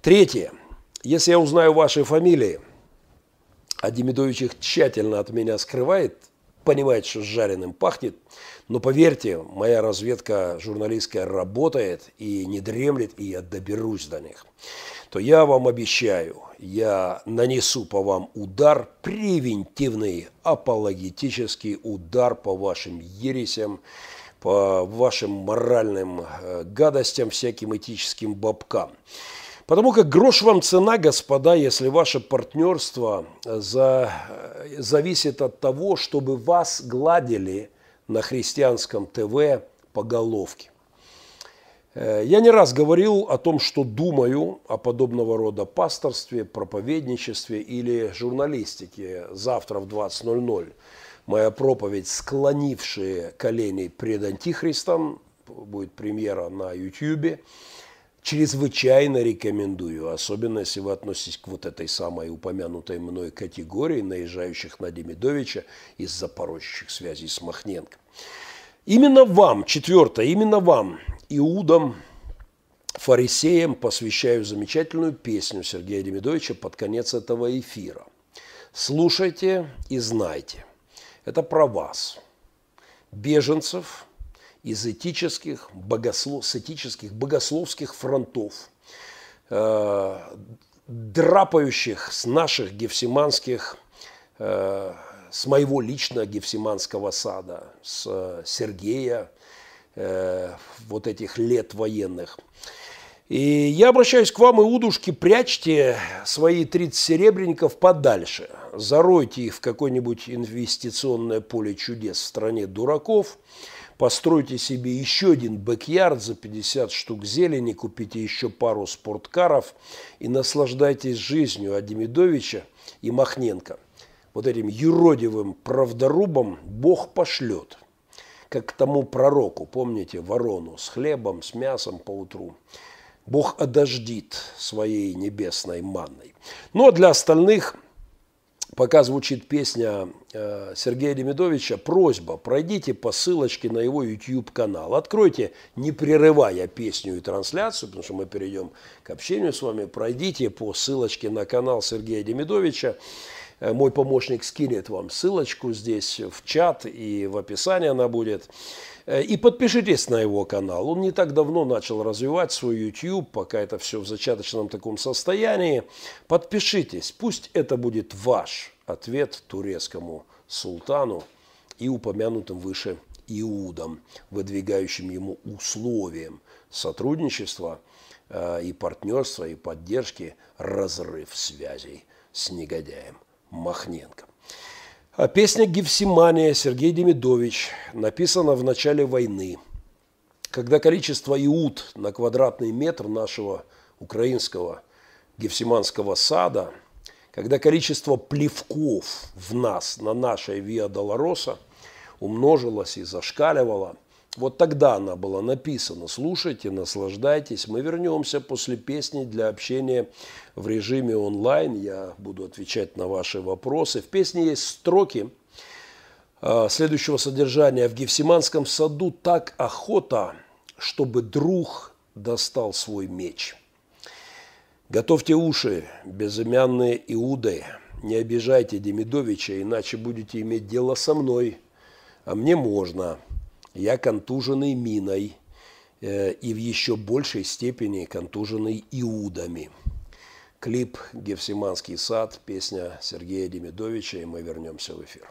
Третье. Если я узнаю ваши фамилии, а Демидович их тщательно от меня скрывает, понимает, что с жареным пахнет. Но поверьте, моя разведка журналистская работает и не дремлет, и я доберусь до них. То я вам обещаю, я нанесу по вам удар, превентивный, апологетический удар по вашим ересям, по вашим моральным э, гадостям, всяким этическим бабкам. Потому как грош вам цена, господа, если ваше партнерство за, зависит от того, чтобы вас гладили на христианском ТВ по головке. Э, я не раз говорил о том, что думаю о подобного рода пасторстве, проповедничестве или журналистике. Завтра в 20.00 моя проповедь «Склонившие колени пред Антихристом» будет премьера на YouTube чрезвычайно рекомендую, особенно если вы относитесь к вот этой самой упомянутой мной категории наезжающих на Демидовича из-за порочащих связей с Махненко. Именно вам, четвертое, именно вам, иудам, фарисеям, посвящаю замечательную песню Сергея Демидовича под конец этого эфира. Слушайте и знайте. Это про вас, беженцев – из этических, богослов, с этических богословских фронтов, э, драпающих с наших гефсиманских, э, с моего лично гефсиманского сада, с Сергея, э, вот этих лет военных. И я обращаюсь к вам, иудушки, прячьте свои 30 серебряников подальше. Заройте их в какое-нибудь инвестиционное поле чудес в стране дураков – постройте себе еще один бэк-ярд за 50 штук зелени, купите еще пару спорткаров и наслаждайтесь жизнью Адемидовича и Махненко. Вот этим юродивым правдорубом Бог пошлет, как к тому пророку, помните, ворону с хлебом, с мясом по утру. Бог одождит своей небесной манной. Ну а для остальных пока звучит песня Сергея Демидовича, просьба, пройдите по ссылочке на его YouTube-канал. Откройте, не прерывая песню и трансляцию, потому что мы перейдем к общению с вами. Пройдите по ссылочке на канал Сергея Демидовича. Э, мой помощник скинет вам ссылочку здесь в чат и в описании она будет. Э, и подпишитесь на его канал. Он не так давно начал развивать свой YouTube, пока это все в зачаточном таком состоянии. Подпишитесь, пусть это будет ваш ответ турецкому султану и упомянутым выше Иудам, выдвигающим ему условиям сотрудничества э, и партнерства, и поддержки, разрыв связей с негодяем Махненко. А песня «Гефсимания» Сергей Демидович написана в начале войны, когда количество иуд на квадратный метр нашего украинского Гефсиманского сада, когда количество плевков в нас, на нашей Виа Долороса умножилось и зашкаливало – вот тогда она была написана. Слушайте, наслаждайтесь. Мы вернемся после песни для общения в режиме онлайн. Я буду отвечать на ваши вопросы. В песне есть строки а, следующего содержания. В Гефсиманском саду так охота, чтобы друг достал свой меч. Готовьте уши, безымянные Иуды. Не обижайте Демидовича, иначе будете иметь дело со мной. А мне можно – я контуженный миной э, и в еще большей степени контуженный иудами. Клип «Гефсиманский сад», песня Сергея Демидовича, и мы вернемся в эфир.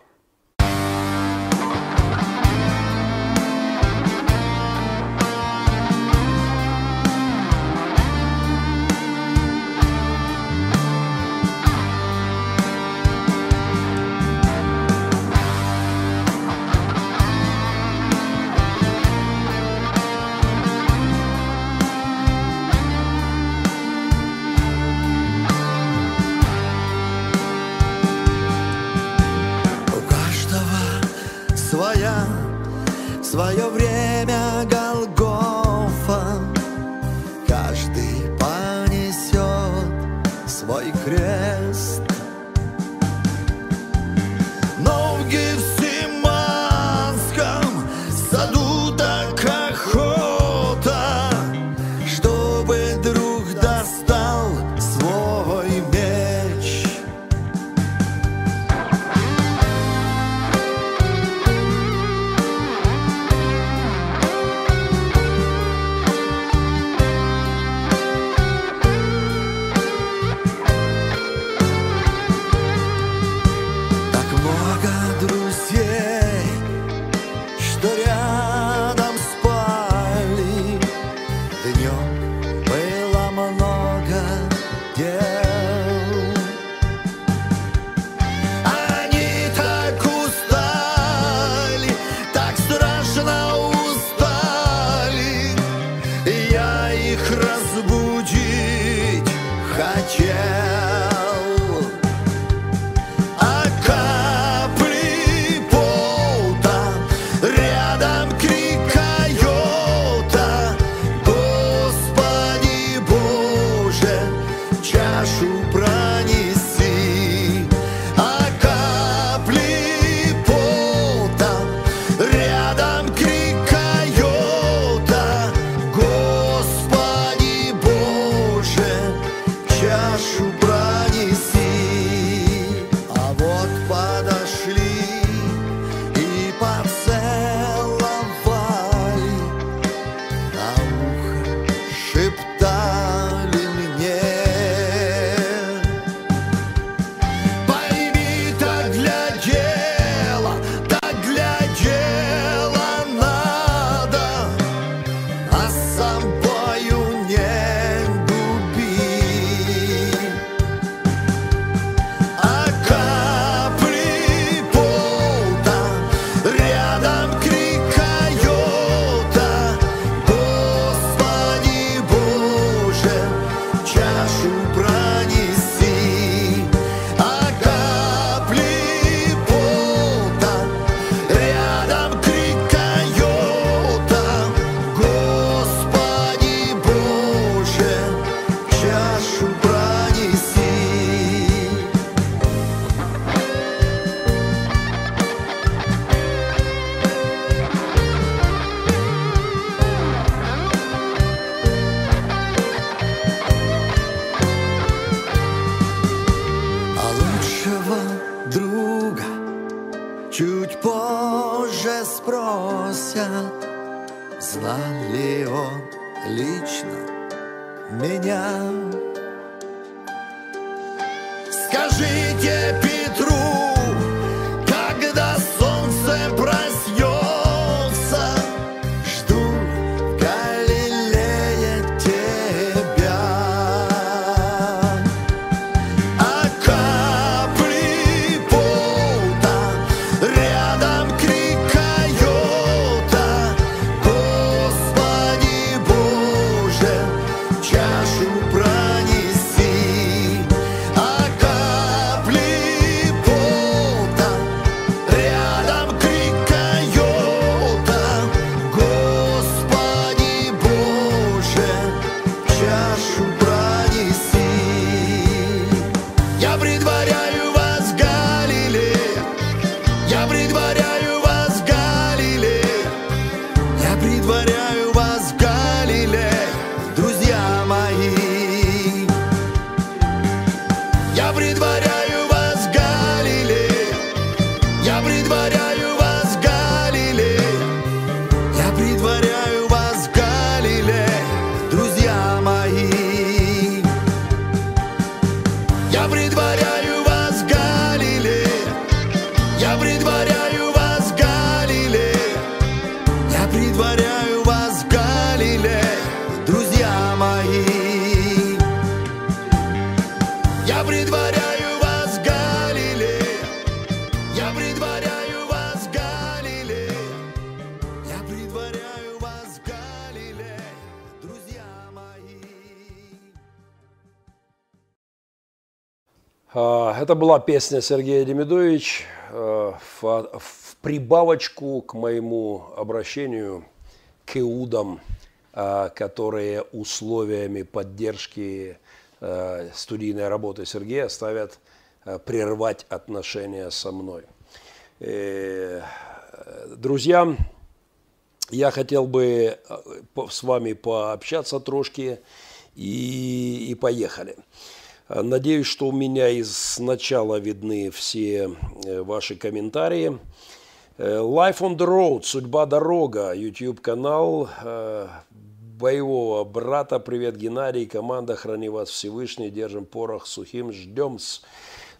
была песня Сергея Демидович э, в прибавочку к моему обращению к иудам, э, которые условиями поддержки э, студийной работы Сергея ставят прервать отношения со мной. Друзья, я хотел бы с вами пообщаться трошки и, и. Поехали. Э, надеюсь, что у меня из начала видны все э, ваши комментарии. Э, Life on the Road, Судьба дорога, YouTube канал боевого брата. Привет, Геннадий, команда, храни вас Всевышний, держим порох сухим, ждем с...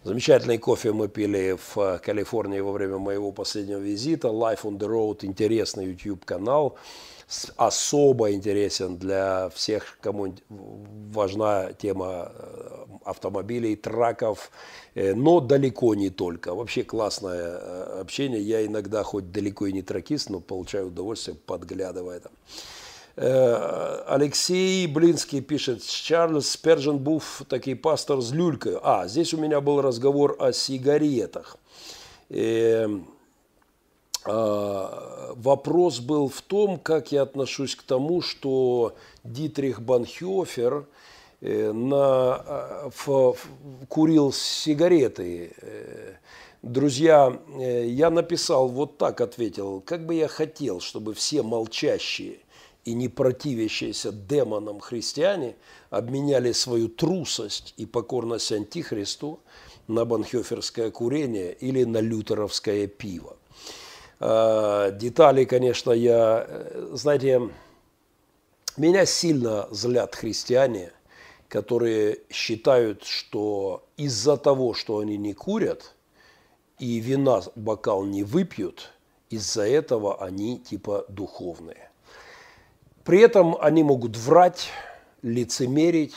Замечательный кофе мы пили в Калифорнии во время моего последнего визита. Life on the Road – интересный YouTube-канал, особо интересен для всех, кому важна тема автомобилей, траков, э, но далеко не только. Вообще классное э, общение. Я иногда, хоть далеко и не тракист, но получаю удовольствие, подглядывая там. Э, Алексей Блинский пишет, Чарльз Спержен Буф, такие пастор с люлькой. А, здесь у меня был разговор о сигаретах. И, а, вопрос был в том, как я отношусь к тому, что Дитрих Банхёфер – на, а, в- в- курил сигареты. Э, Друзья, э, я написал вот так, ответил, как бы я хотел, чтобы все молчащие и не противящиеся демонам христиане обменяли свою трусость и покорность антихристу на банхёферское курение или на лютеровское пиво. Детали, конечно, я, э, знаете, меня сильно злят христиане, которые считают, что из-за того, что они не курят и вина бокал не выпьют, из-за этого они типа духовные. При этом они могут врать, лицемерить,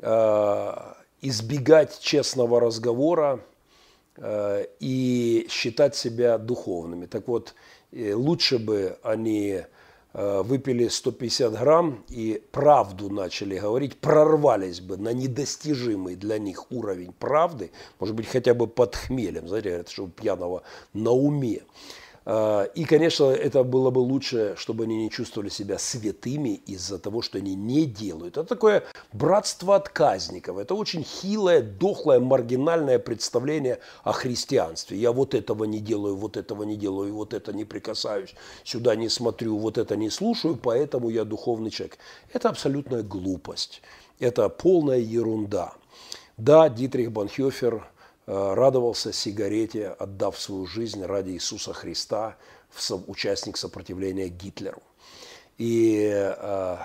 э, избегать честного разговора э, и считать себя духовными. Так вот, э, лучше бы они выпили 150 грамм и правду начали говорить, прорвались бы на недостижимый для них уровень правды, может быть, хотя бы под хмелем, знаете, говорят, что у пьяного на уме. А, И, конечно, это было бы лучше, чтобы они не чувствовали себя святыми из-за того, что они не делают. Это такое братство отказников. Это очень хилое, дохлое, маргинальное представление о христианстве. Я вот этого не делаю, вот этого не делаю, вот это не прикасаюсь, сюда не смотрю, вот это не слушаю, поэтому я духовный человек. Это абсолютная глупость. Это полная ерунда. Да, Дитрих Банхёфер э, радовался сигарете, отдав свою жизнь ради Иисуса Христа, участник сопротивления Гитлеру. И э,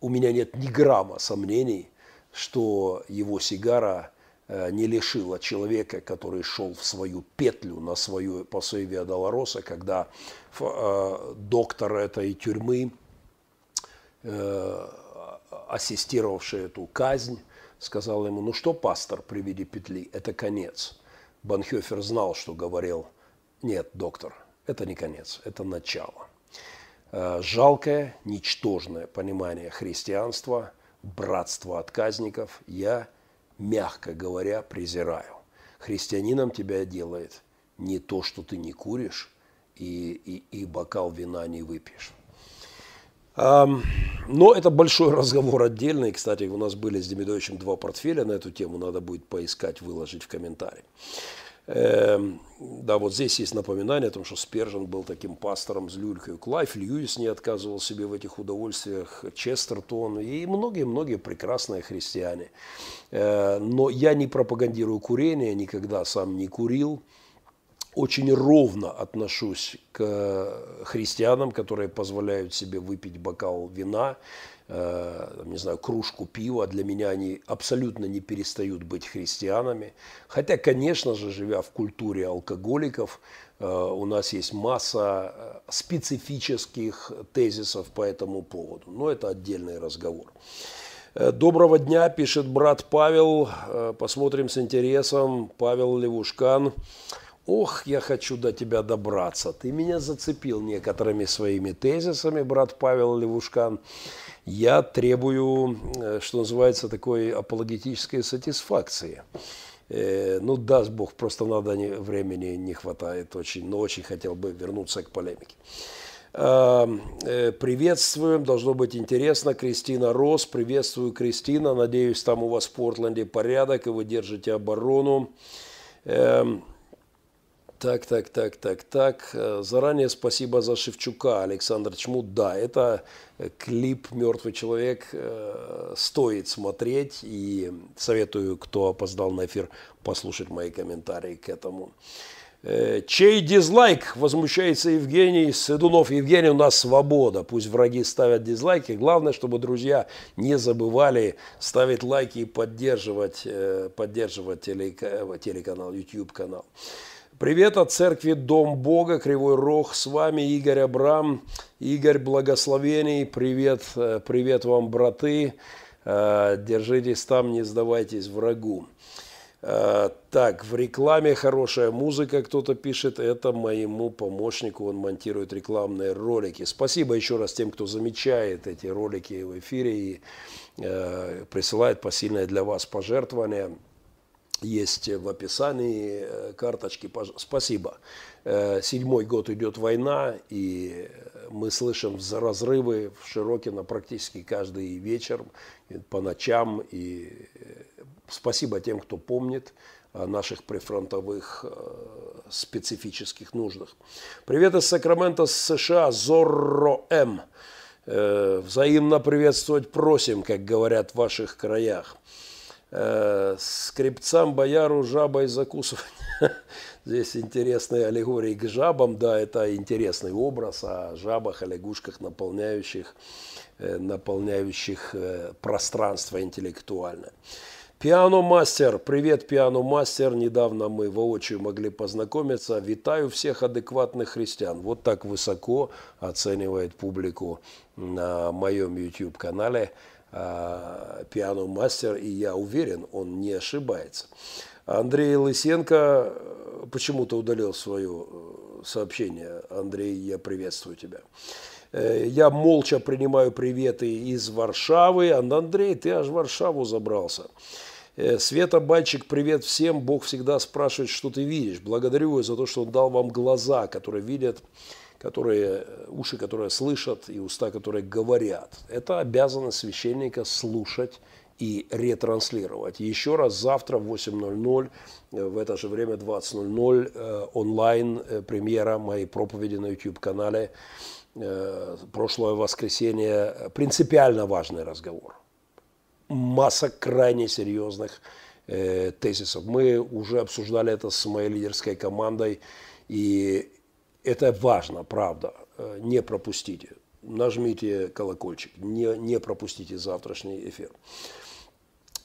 у меня нет ни грамма сомнений, что его сигара э, не лишила человека, который шел в свою петлю на свою, по своей Виа Долороса, когда э, доктор этой тюрьмы э, ассистировавший эту казнь, сказал ему, ну что, пастор, при виде петли, это конец. Банхёфер знал, что говорил, нет, доктор, это не конец, это начало. Э, Жалкое, ничтожное понимание христианства, братства отказников я, мягко говоря, презираю. Христианином тебя делает не то, что ты не куришь и, и, и бокал вина не выпьешь. Но это большой разговор отдельный. Кстати, у нас были с Демидовичем два портфеля на эту тему. Надо будет поискать, выложить в комментарии. Эм, Да, вот здесь есть напоминание о том, что Спержин был таким пастором с люлькой. Клайв Льюис не отказывал себе в этих удовольствиях, Честертон и многие-многие прекрасные христиане. Э, Но я не пропагандирую курение, никогда сам не курил очень ровно отношусь к христианам, которые позволяют себе выпить бокал вина, э, не знаю, кружку пива. Для меня они абсолютно не перестают быть христианами. Хотя, конечно же, живя в культуре алкоголиков, э, у нас есть масса э, специфических тезисов по этому поводу. Но это отдельный разговор. Э, Доброго дня, пишет брат Павел. Э, Посмотрим с интересом. Павел Левушкан. Ох, я хочу до тебя добраться. Ты меня зацепил некоторыми своими тезисами, брат Павел Левушкан. Я требую, э, что называется, такой апологетической сатисфакции. Э, Ну, даст Бог, просто надо не- времени не хватает очень, но очень хотел бы вернуться к полемике. Э, э, Приветствуем, должно быть интересно. Кристина Рос, приветствую, Кристина. Надеюсь, там у вас в Портленде порядок, и вы держите оборону. Эм, Так, так, так, так, так. Э, Заранее спасибо за Шевчука, Александр Чмут. Да, это э, клип «Мертвый человек» э, стоит смотреть. И советую, кто опоздал на эфир, послушать мои комментарии к этому. Чей дизлайк? Возмущается Евгений Седунов. Евгений, у нас свобода. Пусть враги ставят дизлайки. Главное, чтобы друзья не забывали ставить лайки и поддерживать, поддерживать телека- телеканал, YouTube канал. Привет от церкви Дом Бога, Кривой Рог. С вами Игорь Абрам. Игорь, благословений. Привет, э, привет вам, браты. Э, Держитесь там, не сдавайтесь врагу. Э, Так, в рекламе хорошая музыка, кто-то пишет, это моему помощнику, он монтирует рекламные ролики. Спасибо еще раз тем, кто замечает эти ролики в эфире и присылает посильное для вас пожертвование. Есть в описании э, карточки. Спасибо. Э, Седьмой год идет война, и мы слышим разрывы в Широкино практически каждый вечер, и по ночам. И э, спасибо тем, кто помнит о наших прифронтовых э, специфических нуждах. Привет из Сакрамента, США, Зорро М. Э, Взаимно приветствовать просим, как говорят в ваших краях. Э, Скрипцам, бояру, жабой закусывать. Здесь интересные аллегории к жабам. Да, это интересный образ о жабах, о лягушках, наполняющих, э, наполняющих э, пространство интеллектуальное. Пиано-мастер. Привет, пиано-мастер. Недавно мы воочию могли познакомиться. Витаю всех адекватных христиан. Вот так высоко оценивает публику на моем YouTube-канале пиано-мастер. И я уверен, он не ошибается. Андрей Лысенко э, почему-то удалил свое э, сообщение. Андрей, я приветствую тебя. Э, Я молча принимаю приветы из Варшавы. Андрей, ты аж в Варшаву забрался. Света Бальчик, привет всем. Бог всегда спрашивает, что ты видишь. Благодарю его за то, что он дал вам глаза, которые видят, которые, уши, которые слышат, и уста, которые говорят. Это обязанность священника слушать и ретранслировать. Еще раз завтра в 8.00, э, в это же время 20.00, э, онлайн э, премьера моей проповеди на YouTube-канале прошлое воскресенье. Принципиально важный разговор масса крайне серьезных тезисов. Мы уже обсуждали это с моей лидерской командой, и это важно, правда. Э, Не пропустите. Нажмите колокольчик, не, не пропустите завтрашний эфир.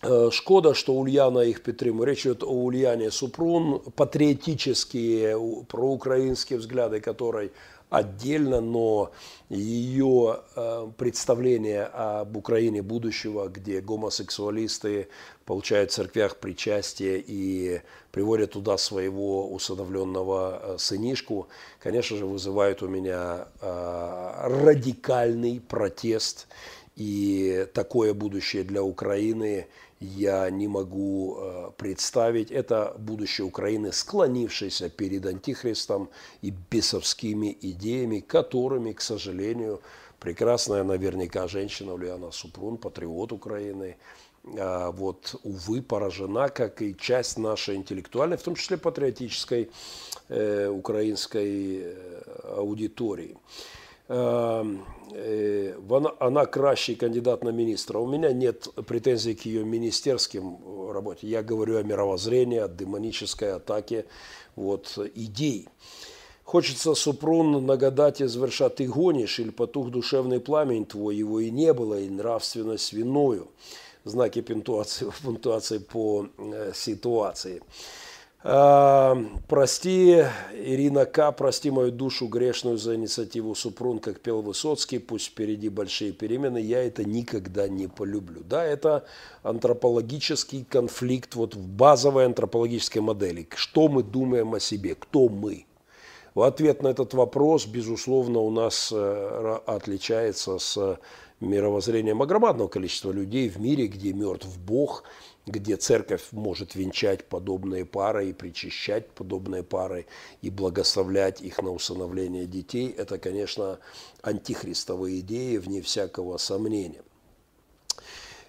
Е, Шкода, що Ульяна їх підтримує. Речь идет о Ульяне Супрун, патриотические, у- проукраинские взгляды которой отдельно, но ее э, представление об Украине будущего, где гомосексуалисты получают в церквях причастие и приводят туда своего усыновленного э, сынишку, конечно же, вызывает у меня э, радикальный протест. И такое будущее для Украины я не могу э, представить. Это будущее Украины, склонившееся перед антихристом и бесовскими идеями, которыми, к сожалению, прекрасная наверняка женщина Ульяна Супрун, патриот Украины, а, вот, увы, поражена, как и часть нашей интеллектуальной, в том числе патриотической э, украинской э, аудитории. Э, э, вона- она кращий кандидат на министра. У меня нет претензий к ее министерским э, работе. Я говорю о мировоззрении, о демонической атаке вот, идей. Хочется, Супрун, нагадать и завершать, ты гонишь, или потух душевный пламень твой, его и не было, и нравственность виною. Знаки пунктуации, пунктуации по э, ситуации. А, прости, Ирина К., прости мою душу грешную за инициативу Супрун, как пел Высоцкий, пусть впереди большие перемены, я это никогда не полюблю. Да, это антропологический конфликт вот в базовой антропологической модели. Что мы думаем о себе, кто мы? В ответ на этот вопрос, безусловно, у нас э, отличается с мировоззрением огромного количества людей в мире, где мертв Бог, где церковь может венчать подобные пары и причащать подобные пары и благословлять их на усыновление детей. Это, конечно, антихристовые идеи, вне всякого сомнения.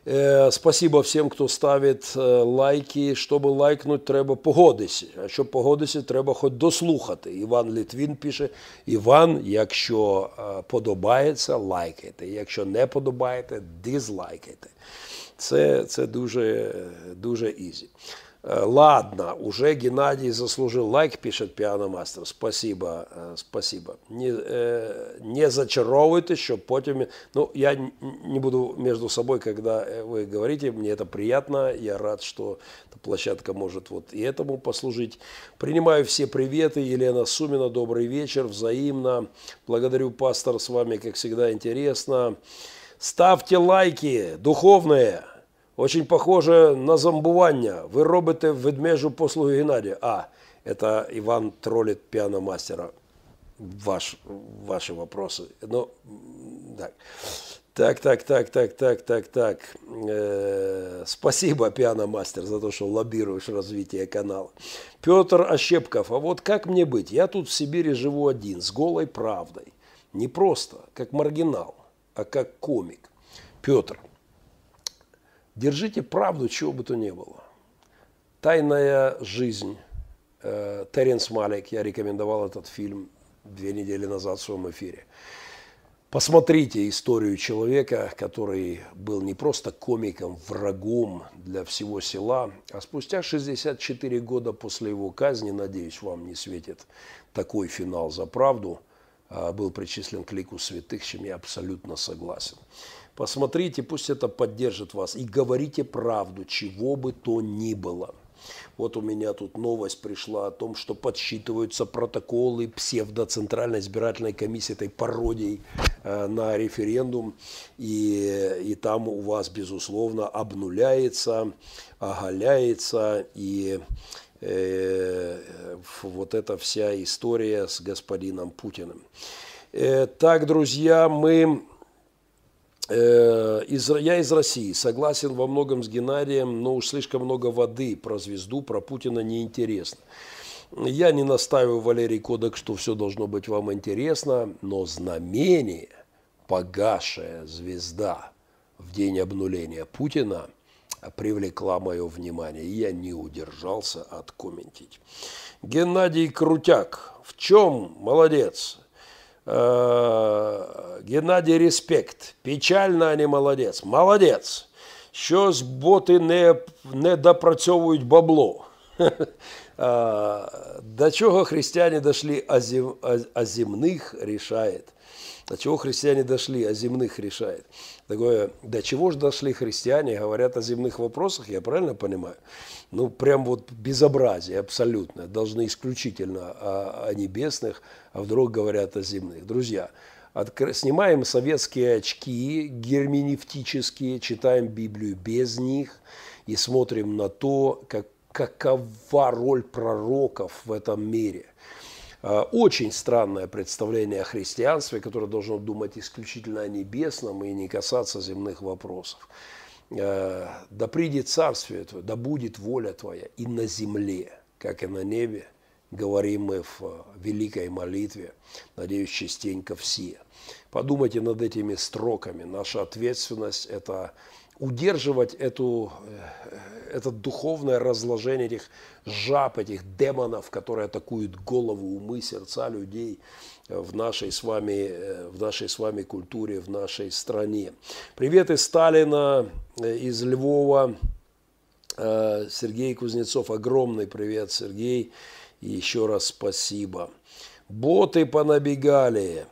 Е, Спасибо всім, хто ставить е, лайки. Щоб лайкнути, треба погодитися. А щоб погодитися, треба хоч дослухати. Іван Літвін пише: Іван, якщо е, подобається, лайкайте. Якщо не подобаєте, дизлайкайте. Це, це дуже, дуже ізі. Е, Ладно, уже Геннадий заслужил лайк, пишет пианомастер. Спасибо, е, спасибо. Не, е, не зачаровуйте, щоб потім... Ну, я н- не буду между собой, когда э, вы говорите, мне это приятно, я рад, что эта площадка может вот и этому послужить. Принимаю все приветы, Елена Сумина, добрый вечер, взаимно. Благодарю, пастор, с вами, как всегда, интересно. Ставьте лайки духовные. очень похоже на зомбування. Ви робите ведмежу послугу Геннадія. А, это Иван троллит пианомастера. Ваш, ваши вопросы. Ну, так. Так, так, так, так, так, так, так. Э, спасибо, пианомастер, за то, что лоббируешь развитие канала. Петр Ощепков, а вот как мне быть? Я тут в Сибири живу один, с голой правдой. Не просто как маргинал, а как комик. Петр, держите правду, чего бы то ни было. Тайная жизнь. Э, Теренс Малик, я рекомендовал этот фильм две недели назад в своем эфире. Посмотрите историю человека, который был не просто комиком, врагом для всего села, а спустя 64 года после его казни, надеюсь, вам не светит такой финал за правду, а, был причислен к лику святых, с чем я абсолютно согласен. Посмотрите, пусть это поддержит вас и говорите правду, чего бы то ни было. Вот у меня тут новость пришла о том, что подсчитываются протоколы псевдоцентральной избирательной комиссии этой пародией э, на референдум. И, и там у вас, безусловно, обнуляется, оголяется и э, вот эта вся история с господином Путиным. Э, так, друзья, мы из, я из России, согласен во многом с Геннадием, но уж слишком много воды про звезду, про Путина неинтересно. Я не настаиваю, Валерий Кодек, что все должно быть вам интересно, но знамение, погасшая звезда в день обнуления Путина привлекла мое внимание, и я не удержался от комментить. Геннадий Крутяк, в чем молодец? Е, Геннадій Респект. Печально, а не молодець. Молодець. Щось боти не, не допрацьовують бабло. А, До чего христиане дошли, о, о земных решает. До чего христиане дошли, о земных решает. Такое, до чего же дошли христиане, говорят о земных вопросах, я правильно понимаю? Ну, прям вот безобразие абсолютно. Должны исключительно о, о небесных, а вдруг говорят о земных. Друзья, откр... снимаем советские очки герменевтические, читаем Библию без них и смотрим на то, как, какова роль пророков в этом мире. А, очень странное представление о христианстве, которое должно думать исключительно о небесном и не касаться земных вопросов. А, да придет царствие Твое, да будет воля Твоя и на земле, как и на небе, говорим мы в а, великой молитве, надеюсь, частенько все. Подумайте над этими строками. Наша ответственность – это удерживать эту, э, это духовное разложение этих жаб, этих демонов, которые атакуют голову, умы, сердца людей в нашей с вами, э, в нашей с вами культуре, в нашей стране. Привет из Сталина, э, из Львова. Сергей Кузнецов, огромный привет, Сергей. Еще раз спасибо. Боты понабегали.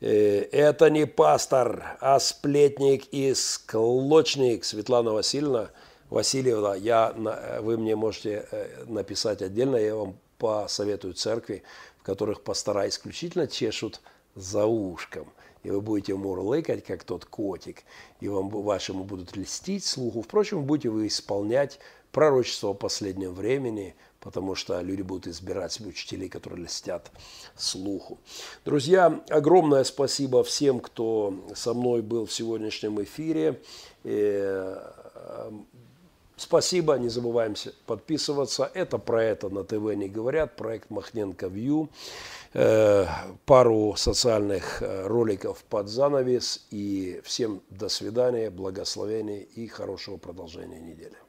Э, это не пастор, а сплетник и склочник Светлана Васильевна. Васильевна, я, вы мне можете э, написать отдельно, я вам посоветую церкви, которых пастора исключительно чешут за ушком. И вы будете мурлыкать, как тот котик, и вам, вашему будут льстить слуху. Впрочем, будете вы исполнять пророчество о последнем времени, потому что люди будут избирать себе учителей, которые льстят слуху. Друзья, огромное спасибо всем, кто со мной был в сегодняшнем эфире. Спасибо, не забываем подписываться. Это про это на ТВ не говорят, проект Махненко Вью. Э, пару социальных э, роликов под занавес. И всем до свидания, благословения и хорошего продолжения недели.